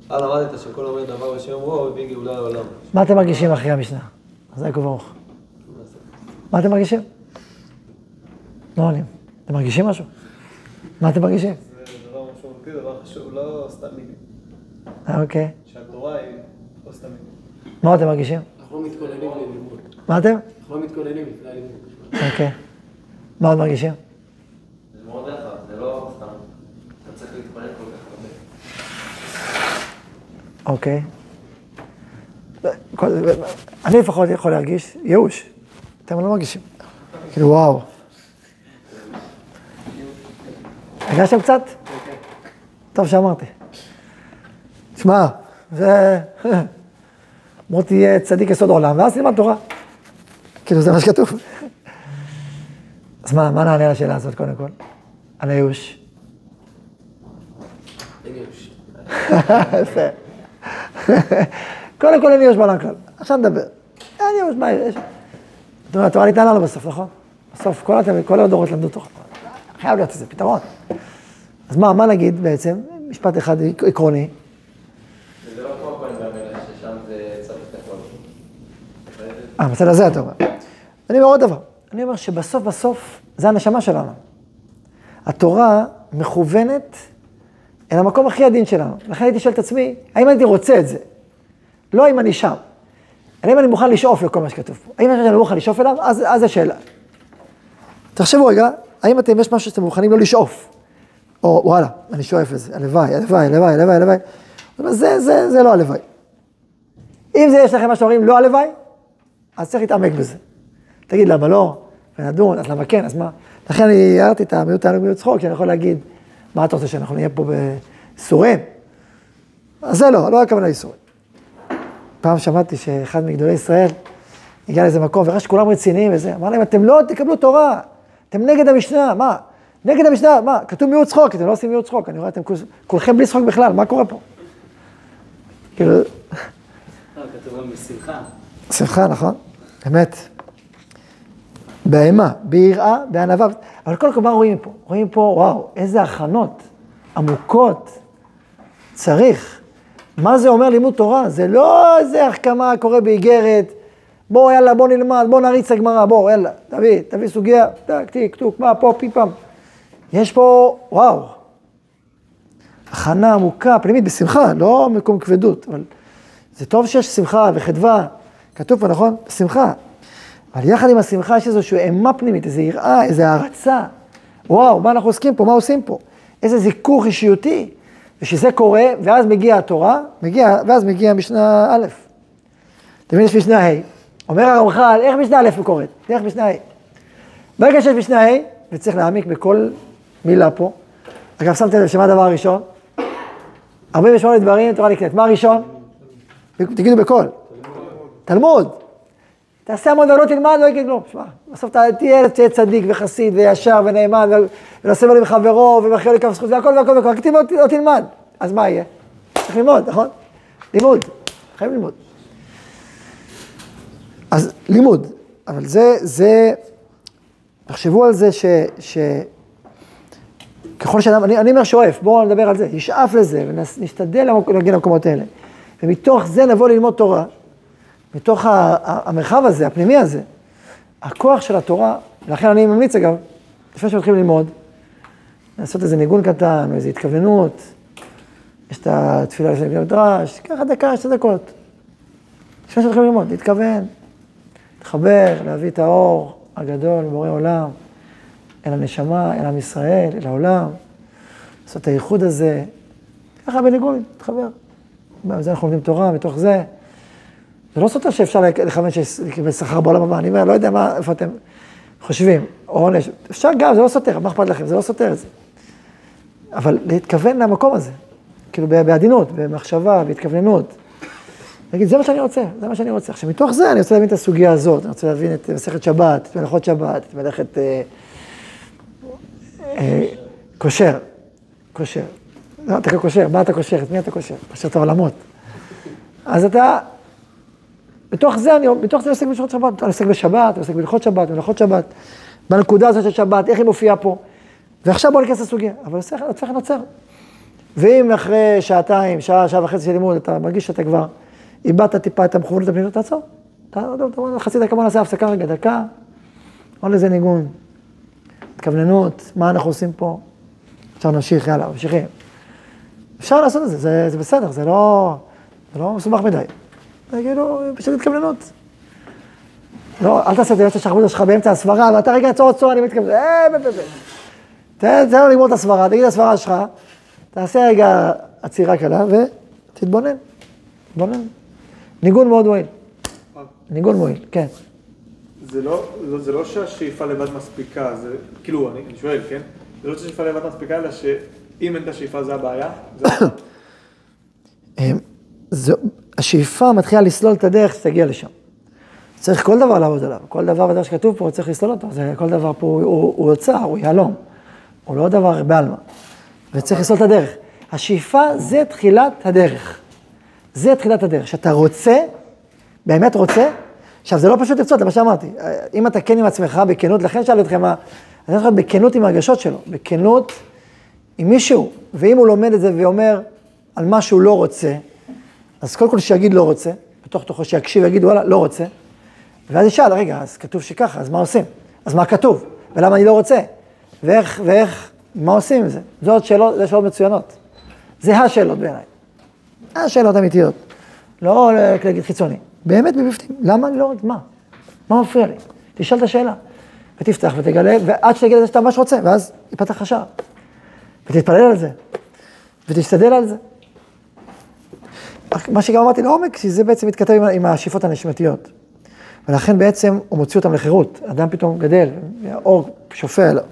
על למדת שכל אומר דבר בשם אמרו, הביא גאולה לעולם. מה אתם מרגישים אחרי המשנה? אז יעקב ברוך. מה אתם מרגישים? לא עונים. אתם מרגישים משהו? מה אתם מרגישים? זה דבר משמעותי, דבר חשוב, לא סתם מילים. אה, אוקיי. שהתורה היא לא סתם מילים. מה אתם מרגישים? אנחנו לא מתכוננים ללימוד. מה אתם? אנחנו לא מתכוננים לפני הלימוד. אוקיי. מה עוד מרגישים? זה מאוד רחב, זה לא סתם. אתה צריך להתפלל כל כך הרבה. אוקיי. אני לפחות יכול להרגיש ייאוש. אתם לא מרגישים. כאילו, וואו. הרגשתם קצת? טוב שאמרתי. שמע, זה... בוא תהיה צדיק יסוד עולם, ואז תלמד תורה. כאילו, זה מה שכתוב. אז מה, מה נענה על השאלה הזאת קודם כל? על הייאוש. אין ייאוש. יפה. קודם כל אין ייאוש בעולם כלל. עכשיו נדבר. אין ייאוש, מה יש? זאת אומרת, התורה ניתנה לנו בסוף, נכון? בסוף כל הדורות למדו תורה. חייב להיות איזה פתרון. אז מה, מה נגיד בעצם? משפט אחד עקרוני. לא כמו הכהן והמלך, ששם זה צריך את הכל. אה, בצד הזה אתה אומר. אני אומר עוד דבר. אני אומר שבסוף בסוף זה הנשמה שלנו. התורה מכוונת אל המקום הכי עדין שלנו. לכן הייתי שואל את עצמי, האם הייתי רוצה את זה? לא האם אני שם. אלא אם אני מוכן לשאוף לכל מה שכתוב פה. האם אני מוכן לשאוף אליו? אז, אז השאלה. תחשבו רגע, האם אתם, יש משהו שאתם מוכנים לא לשאוף? או וואלה, אני שואף לזה, הלוואי, הלוואי, הלוואי, הלוואי, הלוואי. זה, זה, זה לא הלוואי. אם זה יש לכם מה שאומרים לא הלוואי, אז צריך להתעמק בזה. תגיד למה לא, ונדון, אז למה כן, אז מה? לכן אני הערתי את המיעוט תענוג מיעוט צחוק, שאני יכול להגיד, מה אתה רוצה שאנחנו נהיה פה בייסורים? אז זה לא, לא הכוונה ייסורים. פעם שמעתי שאחד מגדולי ישראל הגיע לאיזה מקום וראה שכולם רציניים וזה, אמר להם, אתם לא תקבלו תורה, אתם נגד המשנה, מה? נגד המשנה, מה? כתוב מיעוט צחוק, אתם לא עושים מיעוט צחוק, אני רואה אתם כולכם בלי צחוק בכלל, מה קורה פה? כאילו... לא, כתוב גם בשמחה. שמחה, נכון? אמת. באימה, ביראה, בענווה. אבל קודם כל מה רואים פה? רואים פה, וואו, איזה הכנות עמוקות צריך. מה זה אומר לימוד תורה? זה לא איזה החכמה קורה באיגרת, בוא יאללה בוא נלמד, בוא נריץ את הגמרא, בוא יאללה, תביא, תביא סוגיה, טק, טיק, טוק, מה פה, פי פעם. יש פה, וואו, הכנה עמוקה, פנימית, בשמחה, לא מקום כבדות, אבל זה טוב שיש שמחה וחדווה, כתוב פה, נכון? שמחה. אבל יחד עם השמחה יש איזושהי אימה פנימית, איזו יראה, איזו הערצה. וואו, מה אנחנו עוסקים פה? מה עושים פה? איזה זיכוך אישיותי. ושזה קורה, ואז מגיעה התורה, מגיע, ואז מגיעה משנה א'. תמיד יש משנה ה'. אומר הרמח"ל, איך משנה א' הוא קוראת? איך משנה ה'. ברגע שיש משנה ה', וצריך להעמיק בכל מילה פה. אגב, שמתי לב שמה הדבר הראשון? 48 דברים, תורה נקנית. מה הראשון? תגידו בקול. תלמוד. תעשה המון ולא תלמד, לא יקרה כלום. שמע, בסוף תהיה, צדיק וחסיד וישר ונאמן ונעשה בו עם חברו ומחיה לכף זכות והכל והכל והכל, רק לא תלמד. אז מה יהיה? צריך ללמוד, נכון? לימוד. חייבים ללמוד. אז לימוד. אבל זה, זה, תחשבו על זה ש... ש... ככל שאדם, אני, אני אומר שואף, בואו נדבר על זה, ישאף לזה ונשתדל להגיע למקומות האלה. ומתוך זה נבוא ללמוד תורה. מתוך המרחב הזה, הפנימי הזה, הכוח של התורה, ולכן אני ממליץ אגב, לפני שמתחילים ללמוד, לעשות איזה ניגון קטן, או איזו התכווננות, יש את התפילה לפני בני מדרש, ככה דקה, שתי דקות. לפני שמתחילים ללמוד, להתכוון, להתחבר, להביא את האור הגדול, בורא עולם, אל הנשמה, אל עם ישראל, אל העולם, לעשות את הייחוד הזה, ככה בניגון, להתחבר. בזה אנחנו לומדים תורה, מתוך זה. זה לא סותר שאפשר לכוון לקבל שכר בעולם הבא, אני אומר, לא יודע מה, איפה אתם חושבים, עונש, אפשר גם, זה לא סותר, מה אכפת לכם, זה לא סותר את זה. אבל להתכוון למקום הזה, כאילו בעדינות, במחשבה, בהתכווננות. להגיד, זה מה שאני רוצה, זה מה שאני רוצה. עכשיו, מתוך זה אני רוצה להבין את הסוגיה הזאת, אני רוצה להבין את מסכת שבת, את מלאכות שבת, את מלאכת אה, אה, כושר, כושר. לא, אתה קושר, מה אתה קושר? את מי אתה קושר? קושר את העולמות. אז אתה, בתוך זה אני, בתוך זה אני עוסק בשעות שבת, אני עוסק בשבת, אני עוסק בהלכות שבת, בהלכות שבת, בנקודה הזאת של שבת, איך היא מופיעה פה. ועכשיו בוא ניכנס לסוגיה, אבל הופך נוצר. ואם אחרי שעתיים, שעה, שעה וחצי של לימוד, אתה מרגיש שאתה כבר איבדת טיפה את המכוונות הפנימיות, תעצור. אתה אומר, חצי דקה, בוא נעשה הפסקה רגע, דקה, עוד איזה ניגון, התכווננות, מה אנחנו עושים פה. עכשיו נמשיך, יאללה, ממשיכים. אפשר לעשות את זה, זה, זה בסדר, זה לא, זה לא מסובך מדי. זה כאילו, פשוט התכווננות. לא, אל תעשה את זה, יש השחרבות שלך באמצע הסברה, ואתה רגע עצור עצור, אני מתכוון, אה, ב, ב, ב. תן לו לגמור את הסברה, תגיד את הסברה שלך, תעשה רגע עצירה קלה ותתבונן, תתבונן. ניגון מאוד מועיל. ניגון מועיל, כן. זה לא, זה לא שהשאיפה לבד מספיקה, זה, כאילו, אני, אני שואל, כן? זה לא שהשאיפה לבד מספיקה, אלא שאם אין את השאיפה זה הבעיה. זה... השאיפה מתחילה לסלול את הדרך שתגיע לשם. צריך כל דבר לעבוד עליו, כל דבר בדרך שכתוב פה צריך לסלול אותו, זה, כל דבר פה הוא, הוא, הוא אוצר, הוא יהלום, הוא לא דבר בעלמא, וצריך לסלול את הדרך. השאיפה זה תחילת הדרך, זה תחילת הדרך, שאתה רוצה, באמת רוצה, עכשיו זה לא פשוט לרצות, זה מה שאמרתי, אם אתה כן עם עצמך בכנות, לכן שאלתי אתכם מה, אני אומר לך בכנות עם הרגשות שלו, בכנות עם מישהו, ואם הוא לומד את זה ואומר על מה שהוא לא רוצה, אז קודם כל שיגיד לא רוצה, בתוך תוכו שיקשיב ויגיד וואלה, לא רוצה, ואז ישאל, רגע, אז כתוב שככה, אז מה עושים? אז מה כתוב? ולמה אני לא רוצה? ואיך, ואיך, מה עושים עם זה? זאת שאלות, זה שאלות מצוינות. זה השאלות בעיניי. השאלות אמיתיות. לא להגיד חיצוני. באמת מבפנים. למה אני לא רוצה? מה? מה מפריע לי? תשאל את השאלה. ותפתח ותגלה, ועד שתגיד את זה שאתה ממש רוצה, ואז ייפתח לך שער. ותתפלל על זה, ותשתדל על זה. מה שגם אמרתי לעומק, שזה בעצם מתכתב עם, עם השאיפות הנשימתיות. ולכן בעצם הוא מוציא אותם לחירות. אדם פתאום גדל, האור שופע עליו.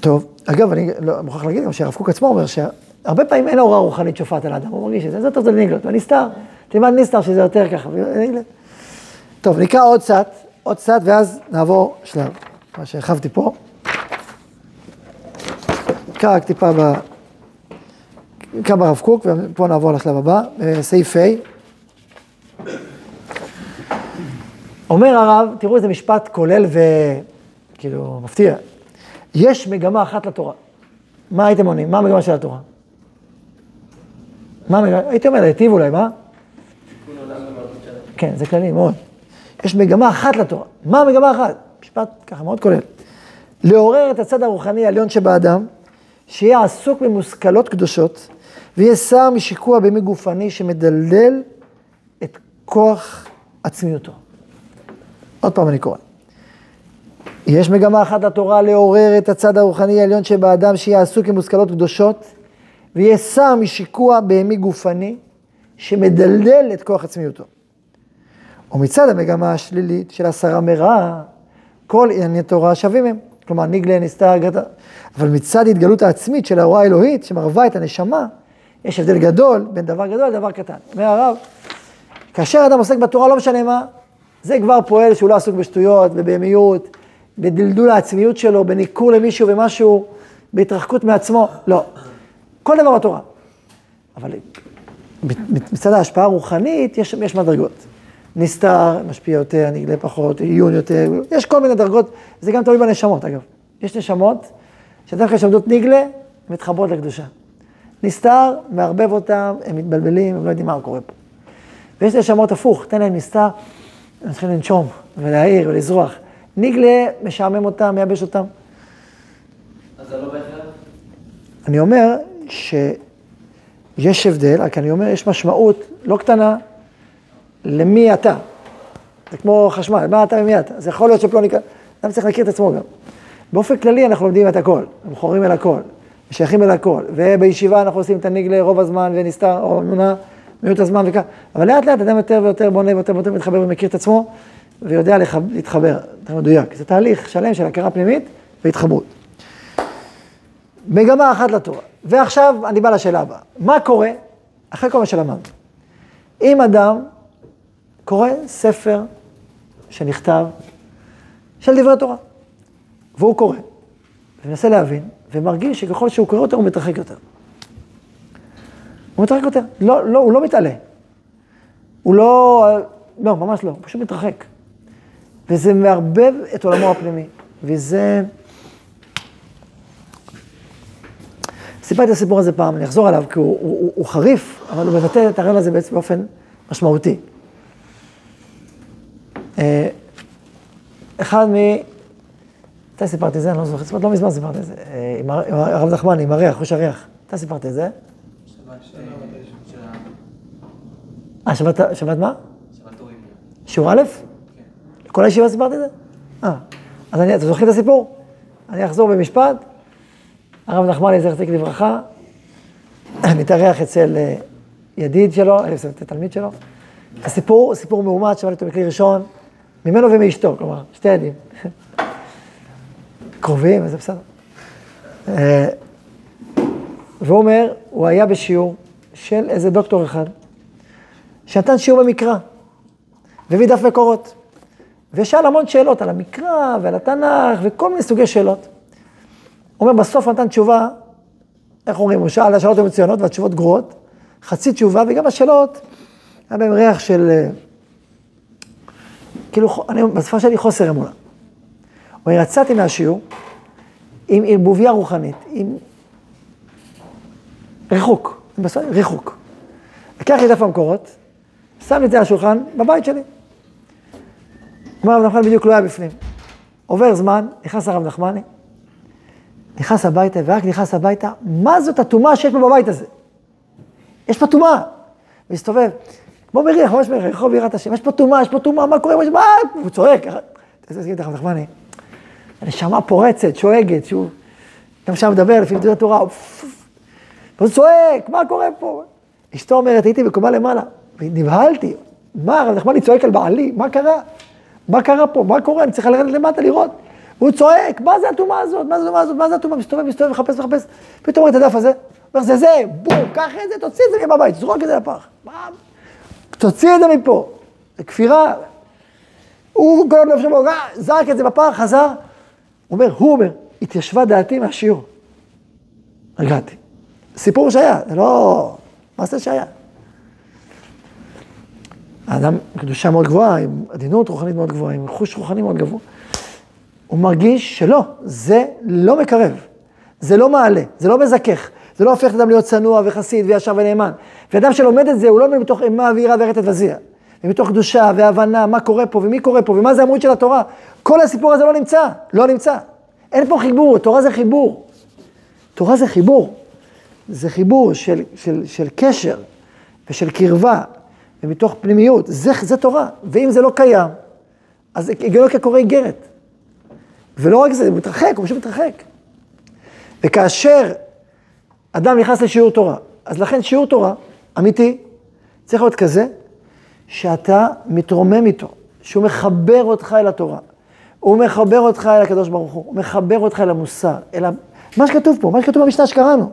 טוב, אגב, אני לא, מוכרח להגיד גם שהרב קוק עצמו אומר שהרבה פעמים אין הוראה רוחנית שופעת על האדם, הוא מרגיש את זה, זה טוב לניגלות, ונסתר, תלמד נסתר שזה יותר ככה. טוב, נקרא עוד קצת, עוד קצת, ואז נעבור שלב, מה שהרחבתי פה. נקרא רק טיפה ב... נקרא ברב קוק, ופה נעבור לשלב הבא, סעיף ה'. אומר הרב, תראו איזה משפט כולל וכאילו מפתיע. יש מגמה אחת לתורה. מה הייתם עונים? מה המגמה של התורה? מה המגמה? הייתי אומר, להיטיב אולי, מה? כן, זה כללי מאוד. יש מגמה אחת לתורה. מה המגמה האחת? משפט ככה מאוד כולל. לעורר את הצד הרוחני העליון שבאדם, שיהיה עסוק במושכלות קדושות, ויהיה שר משיקוע בימי גופני שמדלדל את כוח עצמיותו. עוד פעם אני קורא. יש מגמה אחת לתורה לעורר את הצד הרוחני העליון שבאדם שיהיה עסוק עם מושכלות קדושות ויהיה שר משיקוע בהמי גופני שמדלדל את כוח עצמיותו. ומצד המגמה השלילית של הסרה מרע, כל ענייני תורה שווים הם. כלומר, ניגלה, נסתר. אבל מצד התגלות העצמית של ההוראה האלוהית שמרווה את הנשמה, יש הבדל גדול בין דבר גדול לדבר קטן. אומר הרב, כאשר אדם עוסק בתורה, לא משנה מה, זה כבר פועל שהוא לא עסוק בשטויות, בבהמיות, בדלדול העצמיות שלו, בניכור למישהו ומשהו, בהתרחקות מעצמו, לא. כל דבר בתורה. אבל מצד ההשפעה הרוחנית, יש, יש מדרגות. נסתר, משפיע יותר, נגלה פחות, עיון יותר, יש כל מיני דרגות, זה גם תלוי בנשמות אגב. יש נשמות, שדווקא כשעמדות נגלה, הן מתחברות לקדושה. נסתר, מערבב אותם, הם מתבלבלים, הם לא יודעים מה קורה פה. ויש נשמות הפוך, תן להם נסתר, הם מתחילים לנשום ולהעיר ולזרוח. ניגלה משעמם אותם, מייבש אותם. אז זה לא בהכרח? אני אומר שיש הבדל, רק אני אומר, יש משמעות לא קטנה למי אתה. זה כמו חשמל, מה אתה ומי אתה. זה יכול להיות שפלוני כאן, אדם צריך להכיר את עצמו גם. באופן כללי אנחנו לומדים את הכל, אנחנו חורים אל הכל, שייכים אל הכל, ובישיבה אנחנו עושים את הניגלה רוב הזמן ונסתר, או אמונה, מיעוט הזמן וכך, אבל לאט לאט אדם יותר ויותר בונה ויותר ויותר מתחבר ומכיר את עצמו, ויודע להתחבר, יותר מדויק. זה תהליך שלם של הכרה פנימית והתחברות. מגמה אחת לתורה. ועכשיו אני בא לשאלה הבאה. מה קורה אחרי כל מה שלמדנו? אם אדם קורא ספר שנכתב של דברי תורה, והוא קורא, ומנסה להבין, ומרגיש שככל שהוא קורא יותר הוא מתרחק יותר. הוא מתרחק יותר. לא, לא, הוא לא מתעלה. הוא לא, לא, ממש לא, הוא פשוט מתרחק. וזה מערבב את עולמו הפנימי. וזה... סיפרתי את הסיפור הזה פעם, אני אחזור עליו, כי הוא, הוא, הוא, הוא חריף, אבל הוא מבטא את הרעיון הזה בעצם באופן משמעותי. אה, אחד מ... מתי סיפרתי את זה? אני לא זוכר, לא מזמן סיפרתי את זה. אה, עם הרב נחמני, עם הריח, חוש הריח. מתי סיפרתי את זה? אה, שבת, שבת מה? שבת אורים. שיעור א'? כל הישיבה סיפרתי את זה? אה, אז אני, אתם זוכרים את הסיפור? אני אחזור במשפט. הרב נחמני, זכר צדיק לברכה, מתארח אצל אה, ידיד שלו, אני חושב, תלמיד שלו. הסיפור, סיפור מאומת, שמעתי אותו בכלי ראשון, ממנו ומאשתו, כלומר, שתי עדים. קרובים, וזה בסדר. אה, והוא אומר, הוא היה בשיעור של איזה דוקטור אחד, שנתן שיעור במקרא, והביא דף מקורות. ושאל המון שאלות על המקרא ועל התנ"ך וכל מיני סוגי שאלות. הוא אומר, בסוף נתן תשובה, איך אומרים, הוא שאל, השאלות היו מצוינות והתשובות גרועות, חצי תשובה, וגם השאלות, היה בהם ריח של, אה, כאילו, אני, בשפה שלי חוסר אמונה. הוא אומר, יצאתי מהשיעור עם ערבוביה רוחנית, עם ריחוק, ריחוק. לקח לי דף המקורות, שם לי את זה על השולחן בבית שלי. אומר הרב נחמני בדיוק לא היה בפנים. עובר זמן, נכנס הרב נחמני, נכנס הביתה, ורק נכנס הביתה, מה זאת הטומאה שיש פה בבית הזה? יש פה טומאה. מסתובב, כמו מריח, ממש מריח, רחוב יראת השם, יש פה טומאה, יש פה טומאה, מה קורה? מה? הוא צועק. להגיד לך, נחמני? הנשמה פורצת, שואגת, שהוא גם שם מדבר לפי דברי התורה, והוא צועק, מה קורה פה? אשתו אומרת, הייתי בקומה למעלה, ונבהלתי, מה, הרב נחמני צועק על בעלי, מה קרה? מה קרה פה? מה קורה? אני צריכה לרדת למטה לראות. הוא צועק, מה זה הטומאה הזאת? מה זה הטומאה הזאת? מה זה הטומאה? מסתובב, מסתובב, מחפש, מחפש. פתאום רואה את הדף הזה, אומר, זה זה, בום, קח את זה, תוציא את זה מהבית, זרוק את זה לפח. תוציא את זה מפה. זה כפירה. הוא כל הזמן שם, זרק את זה בפח, חזר. אומר, הוא אומר, התיישבה דעתי מהשיעור. הגעתי. סיפור שהיה, זה לא... מה זה שהיה? האדם קדושה מאוד גבוהה, עם עדינות רוחנית מאוד גבוהה, עם חוש רוחני מאוד גבוה. הוא מרגיש שלא, זה לא מקרב, זה לא מעלה, זה לא מזכך, זה לא הופך אדם להיות צנוע וחסיד וישר ונאמן. ואדם שלומד את זה, הוא לא מתוך אימה ויראה ורטט וזיע. ומתוך קדושה והבנה, מה קורה פה ומי קורה פה ומה זה המהות של התורה. כל הסיפור הזה לא נמצא, לא נמצא. אין פה חיבור, תורה זה חיבור. תורה זה חיבור. זה חיבור של, של, של קשר ושל קרבה ומתוך פנימיות. זה, זה תורה. ואם זה לא קיים, אז הגיונו כקורא איגרת. ולא רק זה, הוא מתרחק, הוא פשוט מתרחק. וכאשר אדם נכנס לשיעור תורה, אז לכן שיעור תורה, אמיתי, צריך להיות כזה, שאתה מתרומם איתו, שהוא מחבר אותך אל התורה. הוא מחבר אותך אל הקדוש ברוך הוא, הוא מחבר אותך אל המוסר, אל. מה שכתוב פה, מה שכתוב במשנה שקראנו.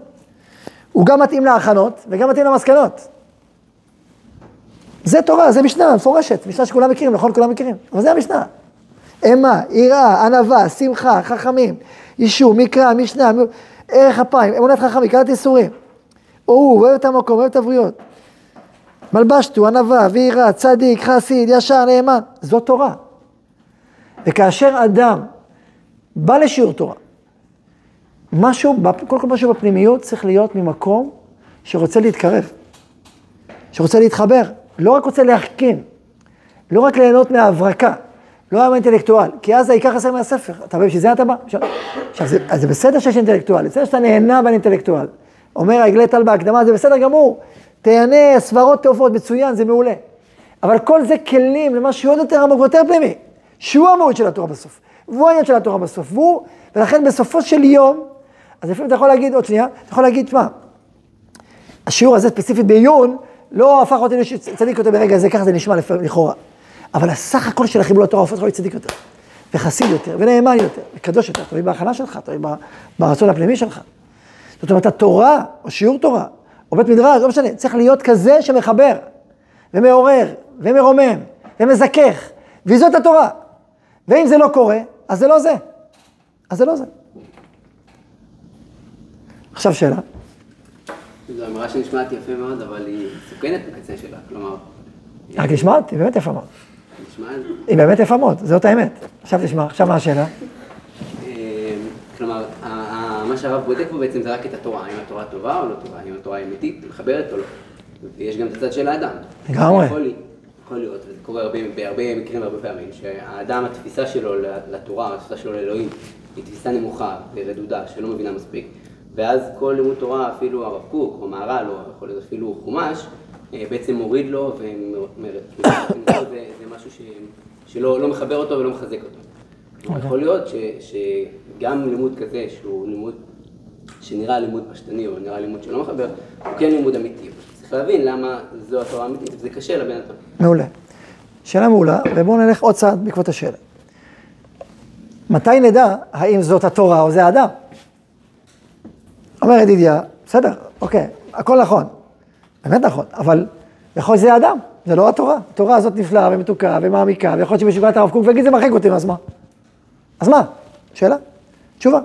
הוא גם מתאים להכנות וגם מתאים למסקנות. זה תורה, זה משנה מפורשת, משנה שכולם מכירים, נכון? כולם מכירים, אבל זה המשנה. אימה, יראה, ענווה, שמחה, חכמים, יישוב, מקרא, משנה, ערך אפיים, אמונת חכמים, קלט ייסורים. הוא אוהב את המקום, אוהב את הבריות. מלבשתו, ענווה, ויראה, צדיק, חסיד, ישר, נאמן. זו תורה. וכאשר אדם בא לשיעור תורה, משהו, קודם כל משהו בפנימיות צריך להיות ממקום שרוצה להתקרב, שרוצה להתחבר, לא רק רוצה להחכים, לא רק ליהנות מההברקה, לא היה אינטלקטואל, כי אז העיקר חסר מהספר, אתה מבין שזה אתה בא? עכשיו, זה, זה בסדר שיש אינטלקטואל, בסדר שאתה נהנה באינטלקטואל. אומר העגלי טל בהקדמה, זה בסדר גמור, תהנה, סברות טובות, מצוין, זה מעולה. אבל כל זה כלים למשהו עוד יותר עמוק ויותר פנימי, שהוא המהות של התורה בסוף, והוא העניין של התורה בסוף, והוא, ולכן בסופו של יום, אז לפעמים אתה יכול להגיד, עוד שנייה, אתה יכול להגיד, שמע, השיעור הזה ספציפית בעיון, לא הפך אותי לצדיק יותר ברגע זה, ככה זה נשמע לכאורה. אבל הסך הכל של החיבור לתורה הופך אותך לצדיק יותר, וחסיד יותר, ונאמן יותר, וקדוש יותר, תלוי בהכנה שלך, תלוי ברצון הפנימי שלך. זאת אומרת, התורה, או שיעור תורה, או בית מדרש, לא משנה, צריך להיות כזה שמחבר, ומעורר, ומרומם, ומזכך, וזאת התורה. ואם זה לא קורה, אז זה לא זה. אז זה לא זה. עכשיו שאלה. זו אמירה שנשמעת יפה מאוד, אבל היא מסוכנת בקצה שלה, כלומר... רק נשמעת? היא באמת יפה מאוד. נשמע... היא באמת יפה מאוד, זאת האמת. עכשיו תשמע, עכשיו מה השאלה? אה, כלומר, מה שהרב בודק פה בעצם זה רק את התורה, האם התורה טובה או לא טובה, האם התורה אמיתית, מחברת או לא. ויש גם את הצד של האדם. לגמרי. יכול, יכול להיות, וזה קורה הרבה, בהרבה מקרים והרבה פעמים, שהאדם, התפיסה שלו לתורה, התפיסה שלו לאלוהים, היא תפיסה נמוכה ורדודה, שלא מבינה מספיק. ואז כל לימוד תורה, אפילו הרב קוק או מהר"ל, או יכול להיות אפילו חומש, אה, בעצם מוריד לו, וזה משהו ש, שלא לא מחבר אותו ולא מחזק אותו. Okay. אוקיי. יכול להיות ש, שגם לימוד כזה, שהוא לימוד שנראה לימוד פשטני, או נראה לימוד שלא מחבר, הוא כן לימוד אמיתי. צריך להבין למה זו התורה האמיתית, וזה קשה לבן אדם. מעולה. שאלה מעולה, ובואו נלך עוד צעד בעקבות השאלה. מתי נדע האם זאת התורה או זה האדם? אומר ידידיה, בסדר, אוקיי, הכל נכון, באמת נכון, אבל יכול להיות שזה האדם, זה לא התורה. התורה הזאת נפלאה ומתוקה ומעמיקה, ויכול להיות שבשבעת הרב קוק ויגיד זה מרחיק אותי, אז מה? אז מה? שאלה? תשובה.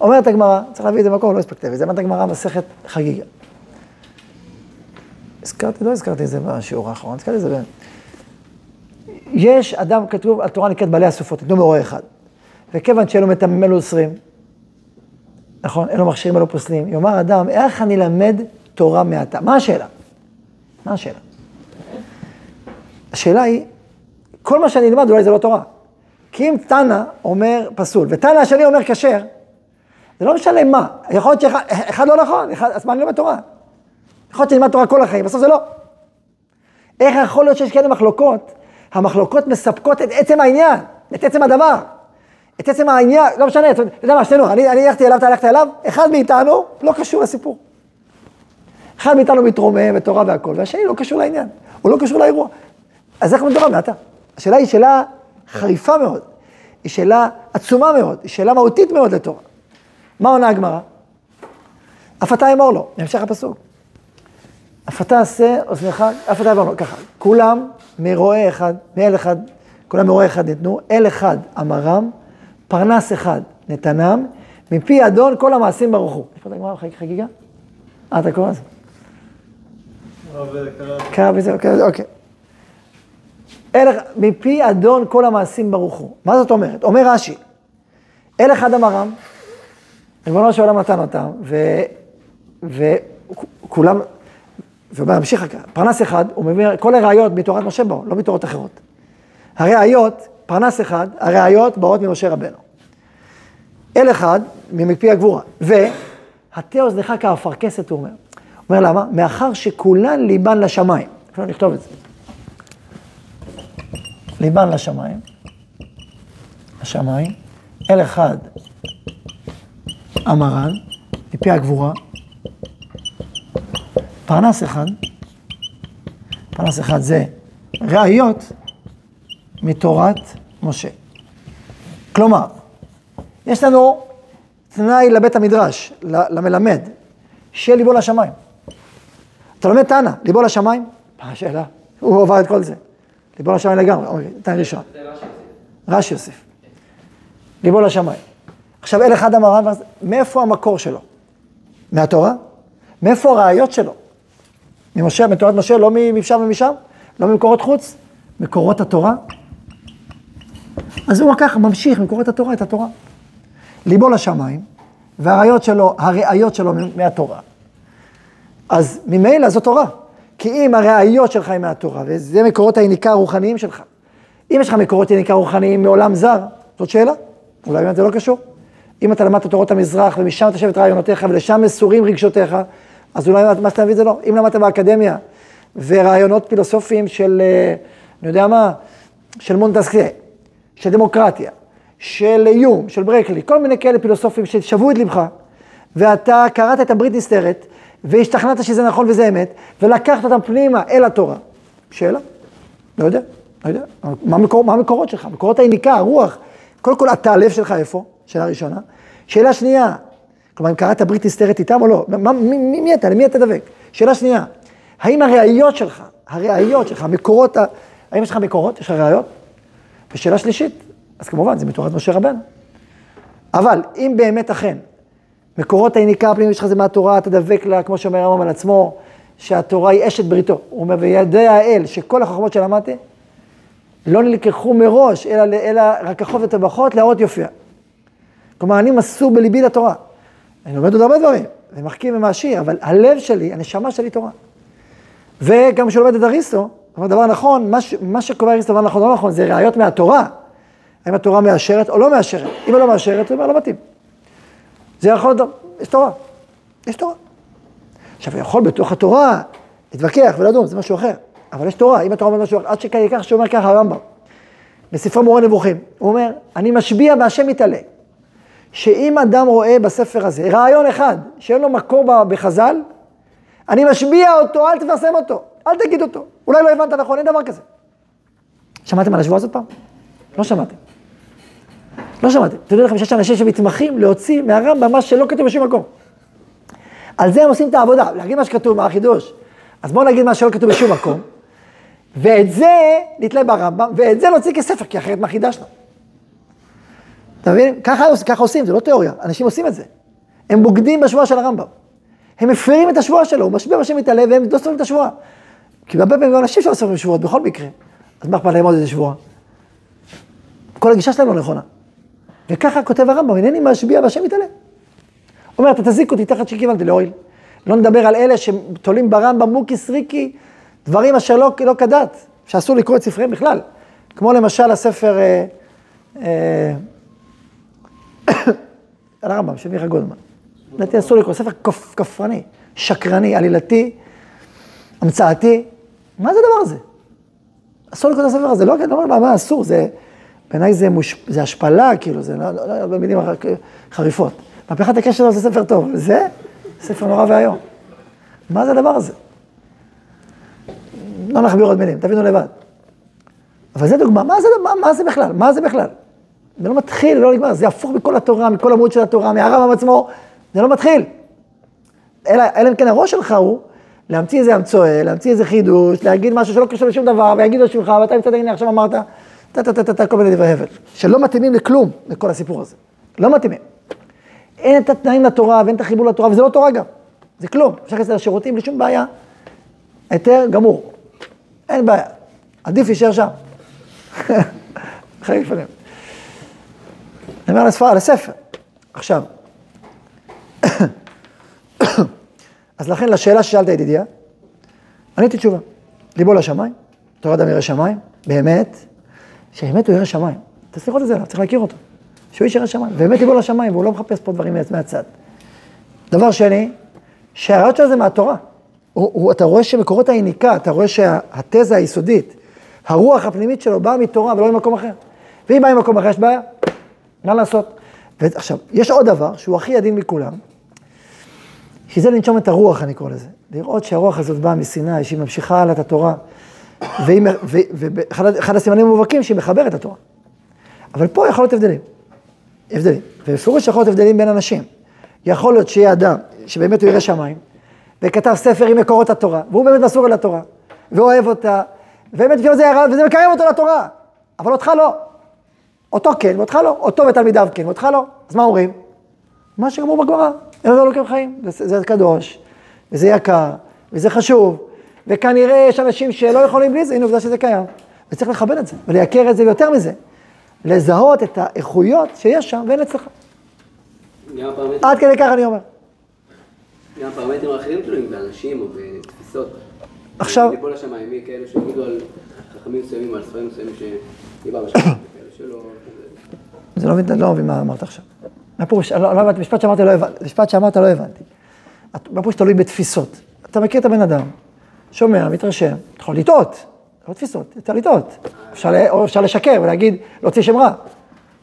אומרת הגמרא, צריך להביא את זה במקום, לא הספקתי להביא את זה, אומרת הגמרא מסכת חגיגה. הזכרתי, לא הזכרתי את זה בשיעור האחרון, הזכרתי את זה ב... יש אדם, כתוב, התורה נקראת בעלי הסופות, נתנו מאורע אחד. וכיוון שאלו מטמאים אוסרים, נכון, אלו מכשירים אלו פוסלים, יאמר אדם, איך אני למד תורה מעתה? מה השאלה? מה השאלה? השאלה היא, כל מה שאני אלמד אולי זה לא תורה. כי אם תנא אומר פסול, ותנא השני אומר כשר, זה לא משנה מה. יכול להיות שאחד לא נכון, אחד, אז מה אני לומד תורה? יכול להיות שאני אלמד תורה כל החיים, בסוף זה לא. איך יכול להיות שיש כאלה מחלוקות? המחלוקות מספקות את עצם העניין, את עצם הדבר. את עצם העניין, לא משנה, אתה יודע מה, שנינו, אני, אני הלכתי אליו, אתה הלכת אליו, אחד מאיתנו לא קשור לסיפור. אחד מאיתנו מתרומם ותורה והכל, והשני לא קשור לעניין, הוא לא קשור לאירוע. אז איך מדבר מעתה? השאלה היא שאלה חריפה מאוד, היא שאלה עצומה מאוד, היא שאלה מהותית מאוד לתורה. מה עונה הגמרא? אף אתה אמור לו, בהמשך הפסוק. אף אתה עשה אוזנך, אף אתה אמור לו, ככה, כולם מרועה אחד, מאל אחד, כולם מרועה אחד ניתנו, אל אחד אמרם, פרנס אחד נתנם, מפי אדון כל המעשים ברוך הוא. יש פה את הגמרא חגיגה? אה, אתה קורא את זה? קרא בזה. אוקיי. אל, מפי אדון כל המעשים ברוך הוא. מה זאת אומרת? אומר רש"י, אל אחד אמרם, ריבונו של עולם נתן אותם, וכולם, אחר פרנס אחד, הוא מביא כל הראיות מתורת משה באו, לא מתורות אחרות. הראיות, פרנס אחד, הראיות באות ממשה רבנו. אל אחד, מפי הגבורה, והטה אוזנך כאפרכסת, הוא אומר. הוא אומר למה? מאחר שכולן ליבן לשמיים. אפשר לכתוב את זה. ליבן לשמיים, השמיים, אל אחד אמרן, מפי הגבורה, פרנס אחד, פרנס אחד זה ראיות מתורת משה. כלומר, יש לנו תנאי לבית המדרש, למלמד, שיהיה ליבו לשמיים. אתה לומד תנא, ליבו לשמיים? מה השאלה? הוא עבר את כל זה. ליבו לשמיים לגמרי, אוקיי, תנאי ראשון. רש"י יוסיף. ליבו לשמיים. עכשיו אל אחד אמרן, מאיפה המקור שלו? מהתורה? מאיפה הראיות שלו? ממשה, מתורת משה, לא משם ומשם? לא ממקורות חוץ? מקורות התורה? אז הוא ככה ממשיך, מקורות התורה, את התורה. ליבו לשמיים, והראיות שלו, הראיות שלו מהתורה. אז ממילא זו תורה. כי אם הראיות שלך הן מהתורה, וזה מקורות היניקה הרוחניים שלך. אם יש לך מקורות יניקה רוחניים מעולם זר, זאת שאלה, אולי באמת זה לא קשור. אם אתה למדת תורות המזרח ומשם תשב את רעיונותיך ולשם מסורים רגשותיך, אז אולי מה שאתה מביא זה לא. אם למדת באקדמיה ורעיונות פילוסופיים של, אה, אני יודע מה, של מונטסקיה, של דמוקרטיה, של איום, של ברקלי, כל מיני כאלה פילוסופים ששבו את לבך, ואתה קראת את הברית נסתרת, והשתכנעת שזה נכון וזה אמת, ולקחת אותם פנימה אל התורה. שאלה? לא יודע, לא יודע. מה, המקור, מה המקורות שלך? מקורות היניקה, הרוח. קודם כל, אתה הלב שלך איפה? שאלה ראשונה. שאלה שנייה, כלומר, אם קראת ברית נסתרת איתם או לא? מה, מי, מי, מי אתה? למי אתה דבק? שאלה שנייה, האם הראיות שלך, הראיות שלך, המקורות, האם יש לך מקורות? יש לך ראיות? ושאלה שלישית, אז כמובן, זה מתורת משה רבנו. אבל אם באמת אכן, מקורות היניקה הפנימית שלך זה מהתורה, אתה דבק לה, כמו שאומר הרמב"ם על עצמו, שהתורה היא אשת בריתו. הוא אומר, וידע האל, שכל החוכמות שלמדתי, לא נלקחו מראש, אלא, אלא רק החוב וטבחות להראות יופיע. כלומר, אני מסור בליבי לתורה. אני לומד עוד הרבה דברים, ומחכים ומעשיר, אבל הלב שלי, הנשמה שלי תורה. וגם כשהוא לומד את אריסטו, אבל דבר נכון, מה, מה שקובע אריסטו דבר נכון או לא נכון, זה ראיות מהתורה. האם התורה מאשרת או לא מאשרת. אם היא לא מאשרת, הוא אומר, לא מתאים. זה יכול להיות, יש תורה. יש תורה. עכשיו, הוא יכול בתוך התורה להתווכח ולדון, זה משהו אחר. אבל יש תורה, אם התורה אומרת משהו אחר, עד שכך שאומר ככה הרמב"ם, בספרו מורה נבוכים, הוא אומר, אני משביע בהשם מתעלה, שאם אדם רואה בספר הזה רעיון אחד שאין לו מקור בחז"ל, אני משביע אותו, אל תפרסם אותו, אל תגיד אותו. אולי לא הבנת נכון, אין דבר כזה. שמעתם על השבועה הזאת פעם? לא שמעתם. לא שמעתם. תדעו לכם שיש אנשים שמתמחים להוציא מהרמב"ם מה שלא כתוב בשום מקום. על זה הם עושים את העבודה, להגיד מה שכתוב, מה החידוש. אז בואו נגיד מה שלא כתוב בשום מקום, ואת זה נתלה ברמב"ם, ואת זה נוציא כספר, כי אחרת מה חידשנו? אתה מבין? ככה, ככה עושים, זה לא תיאוריה, אנשים עושים את זה. הם בוגדים בשבועה של הרמב"ם. הם מפרים את השבועה שלו, הוא משביע בשם מתעלה, והם לא סופרים את השבועה. כי הרבה פעמים אנשים שלא סופרים שבועות, בכל מקרה. אז מה אכפת להם עוד איזה שבועה? כל הגישה שלהם לא נכונה. וככה כותב הרמב"ם, הנני משביע בשם מתעלה. אומר, אתה תזיק אותי תחת שכיוונתי לאוהל. לא נדבר על אלה שתולים ברמב"ם מוקיס ריקי, דברים אשר לא, לא כדת, שאסור לקרוא את ספריהם בכלל. כמו למשל הספר אה, אה, על הרמב"ם של מיכה גולדמן. לדעתי אסור לקרוא, ספר כפרני, שקרני, עלילתי, המצאתי. מה זה הדבר הזה? אסור לקרוא את הספר הזה, לא, לא אומר מה אסור, זה, בעיניי זה, מוש, זה השפלה, כאילו, זה לא, לא, לא במילים חריפות. מהפכת הקשר זה ספר טוב, זה ספר נורא ואיום. מה זה הדבר הזה? לא נכביר עוד מילים, תבינו לבד. אבל זה דוגמה, מה זה, מה, מה זה בכלל? מה זה בכלל? זה לא מתחיל, לא נגמר, זה הפוך מכל התורה, מכל עמוד של התורה, מהרמב"ם עצמו, זה לא מתחיל. אלא, אלא אם כן הראש שלך הוא להמציא איזה המצואה, להמציא איזה חידוש, להגיד משהו שלא קשור לשום דבר, ויגידו שמך, ואתה מצד הנה עכשיו אמרת, טה-טה-טה-טה, כל מיני דברי הבל, שלא מתאימים לכלום, לכל הסיפור הזה. לא מתאימים. אין את התנאים לתורה ואין את החיבור לתורה, וזה לא תורה גם. זה כלום. אפשר להכניס לשירותים בלי שום בעיה. היתר גמור. אין בעיה. עדיף להישאר שם. חלק לפעמים. אומר על הספר, על הספר. עכשיו. אז לכן לשאלה ששאלת ידידיה, עניתי תשובה. ליבו לשמיים, תורה אדם ירא שמיים, באמת, שבאמת הוא ירא שמיים. תצליח לראות את זה, צריך להכיר אותו. שהוא איש ירא שמיים, באמת ליבו לשמיים, והוא לא מחפש פה דברים מהצד. דבר שני, שהרעיון שלו זה מהתורה. הוא, הוא, אתה רואה שמקורות היניקה, אתה רואה שהתזה היסודית, הרוח הפנימית שלו באה מתורה ולא ממקום אחר. ואם באה ממקום אחר, יש בעיה, מה לעשות? ועכשיו, יש עוד דבר שהוא הכי עדין מכולם, שזה לנשום את הרוח, אני קורא לזה. לראות שהרוח הזאת באה מסיני, שהיא ממשיכה הלאה את התורה, ואחד הסימנים המובהקים שהיא מחברת את התורה. אבל פה יכול להיות הבדלים. הבדלים. ובפירוש יכול להיות הבדלים בין אנשים. יכול להיות שיהיה אדם שבאמת הוא ירא שמיים, וכתב ספר עם מקורות התורה, והוא באמת מסור אל התורה, ואוהב אותה, ובאמת זה וזה מקרב אותו לתורה, אבל אותך לא. אותו כן, ואותך לא. אותו ותלמידיו כן, ואותך לא. אז מה אומרים? מה שגמור בגמרא, אין לנו לוקחים חיים. זה, זה קדוש, וזה יקר, וזה חשוב, וכנראה יש אנשים שלא יכולים בלי זה, הנה עובדה שזה קיים. וצריך לכבד את זה, ולייקר את זה, ויותר מזה, לזהות את האיכויות שיש שם ואין אצלך. עד כדי כך אני אומר. גם פרמטרים אחרים תלויים באנשים או בתפיסות. עכשיו... ליפול לשמיים, מי כאלה שיגידו על חכמים מסוימים, על ספרים מסוימים שדיבר בשמיים, זה לא מבין, לא מבין מה אמרת עכשיו. מה פירוש, לא, לא הבנתי, משפט שאמרת לא הבנתי, משפט שאמרת לא הבנתי. מה פירוש תלוי בתפיסות? אתה מכיר את הבן אדם, שומע, מתרשם, אתה יכול לטעות, לא תפיסות, אתה לטעות. או אפשר לשקר ולהגיד, להוציא שם רע,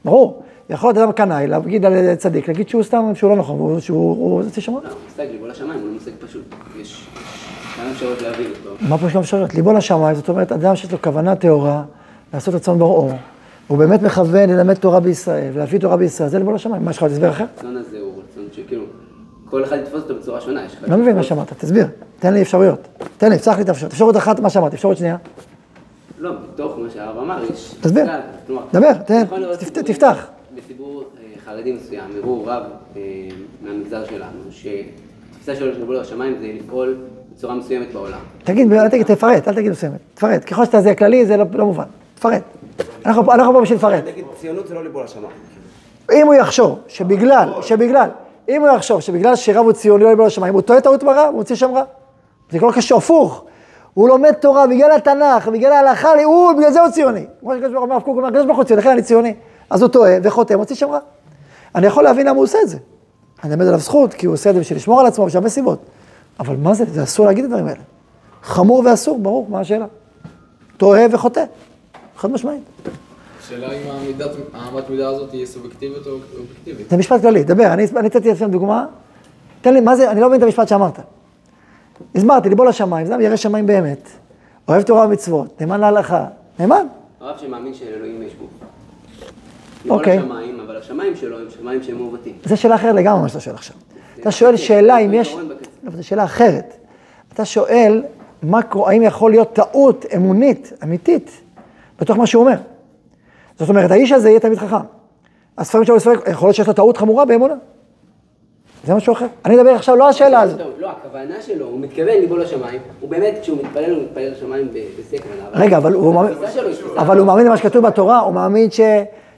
ברור. יכול להיות אדם קנאי, להגיד על צדיק, להגיד שהוא סתם, שהוא לא נכון, שהוא יוצא שם רע. לא, מושג ליבו לשמיים הוא לא מושג פשוט. יש כמה אפשרויות להבין אותו. מה פירוש כמה אפשרויות? ליבו לשמיים, זאת אומרת, אדם שיש לו כוונה טהורה, לעשות רצון בוראו. הוא באמת מכוון ללמד תורה בישראל, ולהביא תורה בישראל, זה לבוא לשמיים. מה, יש לך הסבר אחר? הרצון הזה הוא רצון שכאילו, כל אחד יתפוס אותו בצורה שונה. לא מבין מה שאמרת, תסביר. תן לי אפשרויות. תן לי, פתח לי את האפשרות. אפשרות אחת, מה שאמרתי, אפשרות שנייה. לא, בתוך מה שהרב אמר, יש... תסביר. דבר, תן, תפתח. בציבור אה, חרדי מסוים, הראו רב אה, מהמגזר שלנו, שתפיסה שלו של לבוא לשמיים זה לפעול בצורה מסוימת בעולם. תגיד, תפרט, אל תגיד מסוימת. תפרט. ככל שאתה זה כללי, זה לא, לא מובן. תפרט. אנחנו פה בשביל לפרט. נגיד, ציונות זה לא ליבול השמיים. אם הוא יחשוב שבגלל, שבגלל, אם הוא יחשוב שבגלל שרב הוא ציוני לא ליבול השמיים, הוא טועה טעות ברע, הוא מוציא שם רע. זה לא קשור, הפוך. הוא לומד תורה בגלל התנ"ך, בגלל ההלכה, הוא, בגלל זה הוא ציוני. כמו שקדוש ברוך הוא אומר, הרב קוק אומר, הקדוש ברוך הוא ציוני, לכן אני ציוני. אז הוא טועה וחוטא, מוציא שם רע. אני יכול להבין למה הוא עושה את זה. אני אלמד עליו זכות, כי הוא עושה את זה בשביל לשמור על עצמו, בשביל הרבה סיבות. אבל מה זה? זה אסור להגיד את הדברים האלה. חמור ואסור, ברור, מה השאלה? טועה וחוטא, חד משמעית. השאלה אם האמת מידה הזאת היא סובייקטיבית או אובייקטיבית. זה משפט כללי, דבר, אני נתתי לכם דוגמה. תן לי, מה זה, אני לא מבין את המשפט שאמרת. הסברתי, ליבו לשמיים, זה ירא שמיים באמת. אוהב תורה ומצוות, נאמן להלכה, נאמן. הרב שמאמין שאלוהים יש בו. אוקיי. לשמיים, אבל השמיים שלו הם שמיים שהם מעוותים. זו שאלה אחרת לגמרי מה שאתה שואל עכשיו. אתה שואל שאלה אם יש... לא, זו שאלה אחרת. אתה שואל, מה, האם יכול להיות טעות אמונית, אמיתית, בתוך מה שהוא אומר. זאת אומרת, האיש הזה יהיה תלמיד חכם. הספרים שלו, יכול להיות שיש לו טעות חמורה באמונה. זה משהו אחר. אני מדבר עכשיו לא על השאלה הזאת. לא, הכוונה שלו, הוא מתכוון ליבו לשמיים, הוא באמת, כשהוא מתפלל, הוא מתפלל לשמיים בשיא הכוונה. רגע, אבל הוא מאמין, אבל הוא מאמין למה שכתוב בתורה, הוא מאמין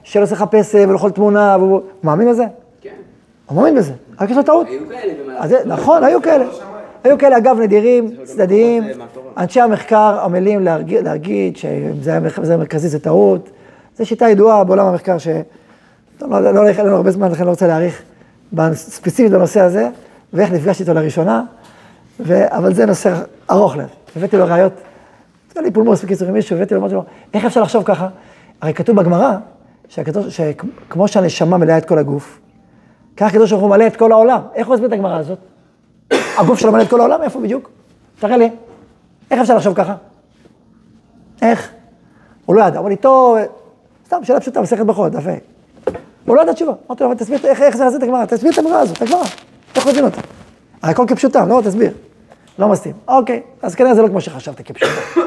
שלא צריך לחפש ולאכול תמונה, הוא מאמין בזה? כן. הוא מאמין בזה, רק יש לו טעות. היו כאלה במהלך. נכון, היו כאלה. היו כאלה, אגב, נדירים, צדדיים, אנשי המחקר עמלים להגיד שזה היה מרכזי, זה טעות. זו שיטה ידועה בעולם המחקר, שלא הולך אלינו הרבה זמן, לכן לא רוצה להאריך ספציפית בנושא הזה, ואיך נפגשתי איתו לראשונה. אבל זה נושא ארוך לב. הבאתי לו ראיות, היה לי פולמוס, בקיצור, עם מישהו, הבאתי לו, אמרתי לו, איך אפשר לחשוב ככה? הרי כתוב בגמרא, שכמו שהנשמה מלאה את כל הגוף, כך ברוך הוא מלא את כל העולם. איך הוא הסביר את הגמרא הזאת? הגוף שלו מלא את כל העולם? איפה בדיוק? תראה לי. איך אפשר לחשוב ככה? איך? הוא לא ידע, לי, טוב, סתם שאלה פשוטה, מסכת ברכות, דף. הוא לא ידע תשובה. אמרתי לו, אבל תסביר איך, איך זה את הגמרא, תסביר את הגמרא הזאת, את הגמרא. איך הוא אותה? הרי הכל כפשוטם, לא, תסביר. לא מסתים. אוקיי, אז כנראה זה לא כמו שחשבת כפשוטה.